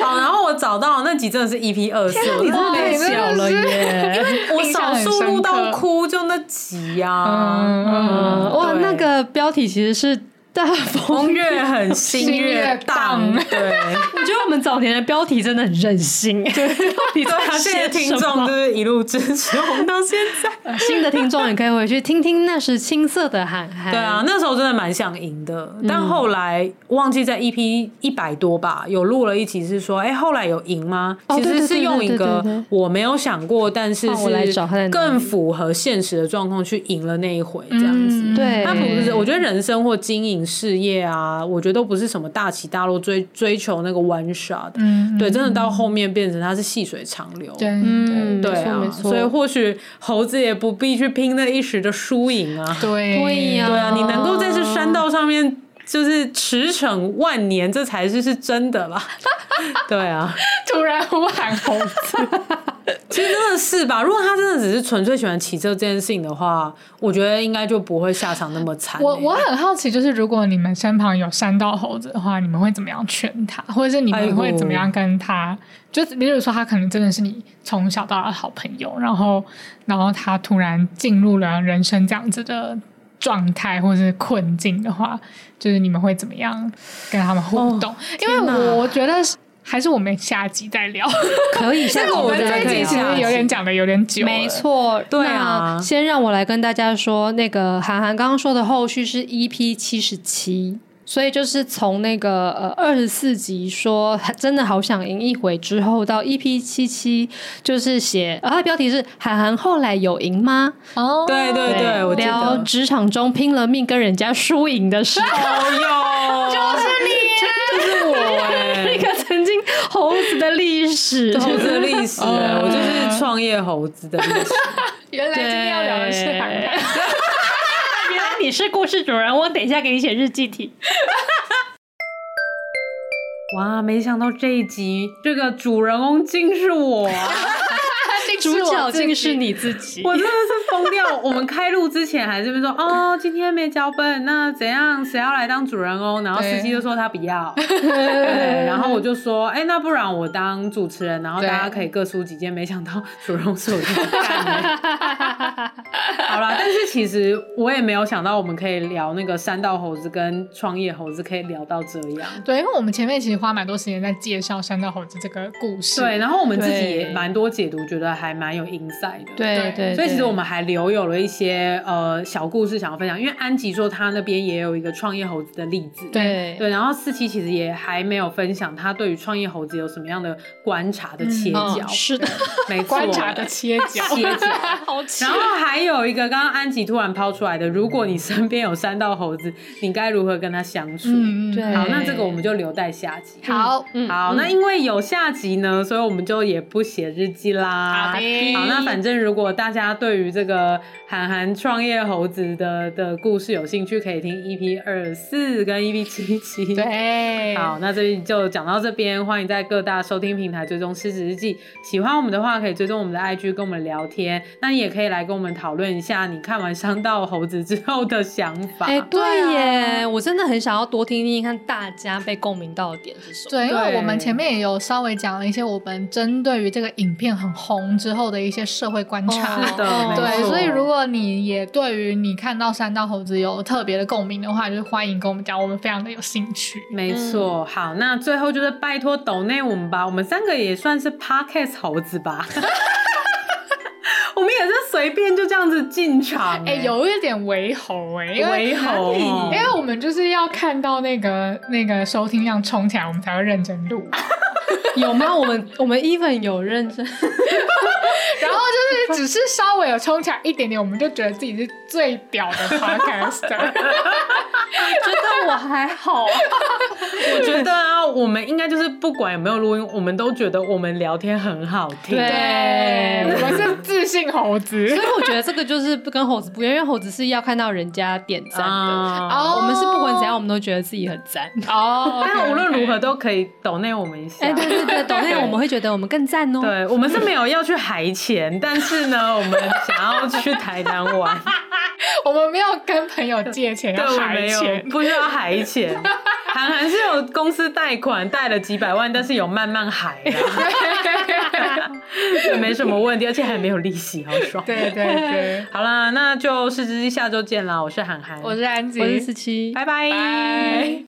好，然后我找到那集真的是 EP 二四，我太小了耶，因为我少数录到哭就那集呀，嗯，哇，那个标题其实是。大风月很新月荡。对，我觉得我们早年的标题真的很任性。对，对，这些听众就是一路支持我们到现在。新的听众也可以回去听听，那时青涩的喊喊。对啊，那时候真的蛮想赢的，但后来忘记在 EP 一百多吧，有录了一集是说，哎，后来有赢吗？其实是用一个我没有想过，但是是更符合现实的状况去赢了那一回，这样子。对，他不是，我觉得人生或经营。事业啊，我觉得都不是什么大起大落追追求那个 one shot，嗯，对，真的到后面变成它是细水长流，对，嗯，对啊，所以或许猴子也不必去拼那一时的输赢啊，对，对呀，对啊，你能够在这山道上面。就是驰骋万年，这才是是真的吧。对啊，突然呼喊猴子，其实真的是吧？如果他真的只是纯粹喜欢骑车这件事情的话，我觉得应该就不会下场那么惨、欸。我我很好奇，就是如果你们身旁有山道猴子的话，你们会怎么样劝他，或者是你们会怎么样跟他？哎、就比如说，他可能真的是你从小到大的好朋友，然后然后他突然进入了人生这样子的。状态或者是困境的话，就是你们会怎么样跟他们互动？哦、因为我觉得还是我们下集再聊，可以。下集我们这一集其实有点讲的有点久，没错。对啊，先让我来跟大家说，那个韩寒刚刚说的后续是 EP 七十七。所以就是从那个呃二十四集说真的好想赢一回之后，到 EP 七七就是写，啊，标题是韩寒后来有赢吗？哦，对对对，我聊职场中拼了命跟人家输赢的时候，哟，就是你，就是我哎，一个曾经猴子的历史，猴子的历史，我就是创业猴子的历史。原来今天要聊的是韩寒。你是故事主人翁，等一下给你写日记题。哇，没想到这一集这个主人翁竟是我。主角竟是你自己，我真的是疯掉。我们开录之前还是在说哦，今天没脚本，那怎样？谁要来当主人翁？然后司机就说他不要，对。然后我就说，哎、欸，那不然我当主持人，然后大家可以各抒己见。没想到主人翁是我自己干的。好啦，但是其实我也没有想到，我们可以聊那个山道猴子跟创业猴子，可以聊到这样。对，因为我们前面其实花蛮多时间在介绍山道猴子这个故事。对，然后我们自己也蛮多解读，觉得还。还蛮有 insight 的，对对，对，所以其实我们还留有了一些呃小故事想要分享，因为安吉说他那边也有一个创业猴子的例子，对对，然后四期其实也还没有分享他对于创业猴子有什么样的观察的切角，嗯哦、是的，没 错，观察的切角，切角，好然后还有一个刚刚安吉突然抛出来的，如果你身边有三道猴子，你该如何跟他相处？嗯对，好，那这个我们就留待下集。好，嗯、好，那因为有下集呢，所以我们就也不写日记啦。好好，那反正如果大家对于这个韩寒创业猴子的的故事有兴趣，可以听 EP 二四跟 EP 七七。对，好，那这里就讲到这边，欢迎在各大收听平台追踪狮子日记。喜欢我们的话，可以追踪我们的 IG 跟我们聊天。那你也可以来跟我们讨论一下，你看完《山道猴子》之后的想法。哎、欸，对耶，我真的很想要多听听看大家被共鸣到的点是什么。对，因为我们前面也有稍微讲了一些我们针对于这个影片很红之后的一些社会观察。是的，对，所以如果你也对于你看到三道猴子有特别的共鸣的话，就是欢迎跟我们讲，我们非常的有兴趣。没错，好，那最后就是拜托抖内我们吧，我们三个也算是 Podcast 猴子吧。我们也是随便就这样子进场，欸，哎、欸，有一点围猴哎，围猴，因为我们就是要看到那个那个收听量冲起来，我们才会认真录。有吗？我们我们 even 有认真，然后就是只是稍微有冲起来一点点，我们就觉得自己是最屌的 podcaster。觉得我还好，我觉得啊，我们应该就是不管有没有录音，我们都觉得我们聊天很好听。对，我们是自信猴子，所以我觉得这个就是不跟猴子不一样，因为猴子是要看到人家点赞的，哦，我们是不管怎样，我们都觉得自己很赞哦。但无论如何都可以抖内我们一下。哎，对对对，抖内我们会觉得我们更赞哦。对，我们是没有要去海钱，但是呢，我们想要去台南玩。我们没有跟朋友借钱，要海钱，不需要海钱。韩寒是有公司贷款贷了几百万，但是有慢慢海啊，也没什么问题，而且还没有利息，好爽。对对对，好啦，那就失职日记下周见啦！我是韩寒，我是安吉，我是四七，拜拜。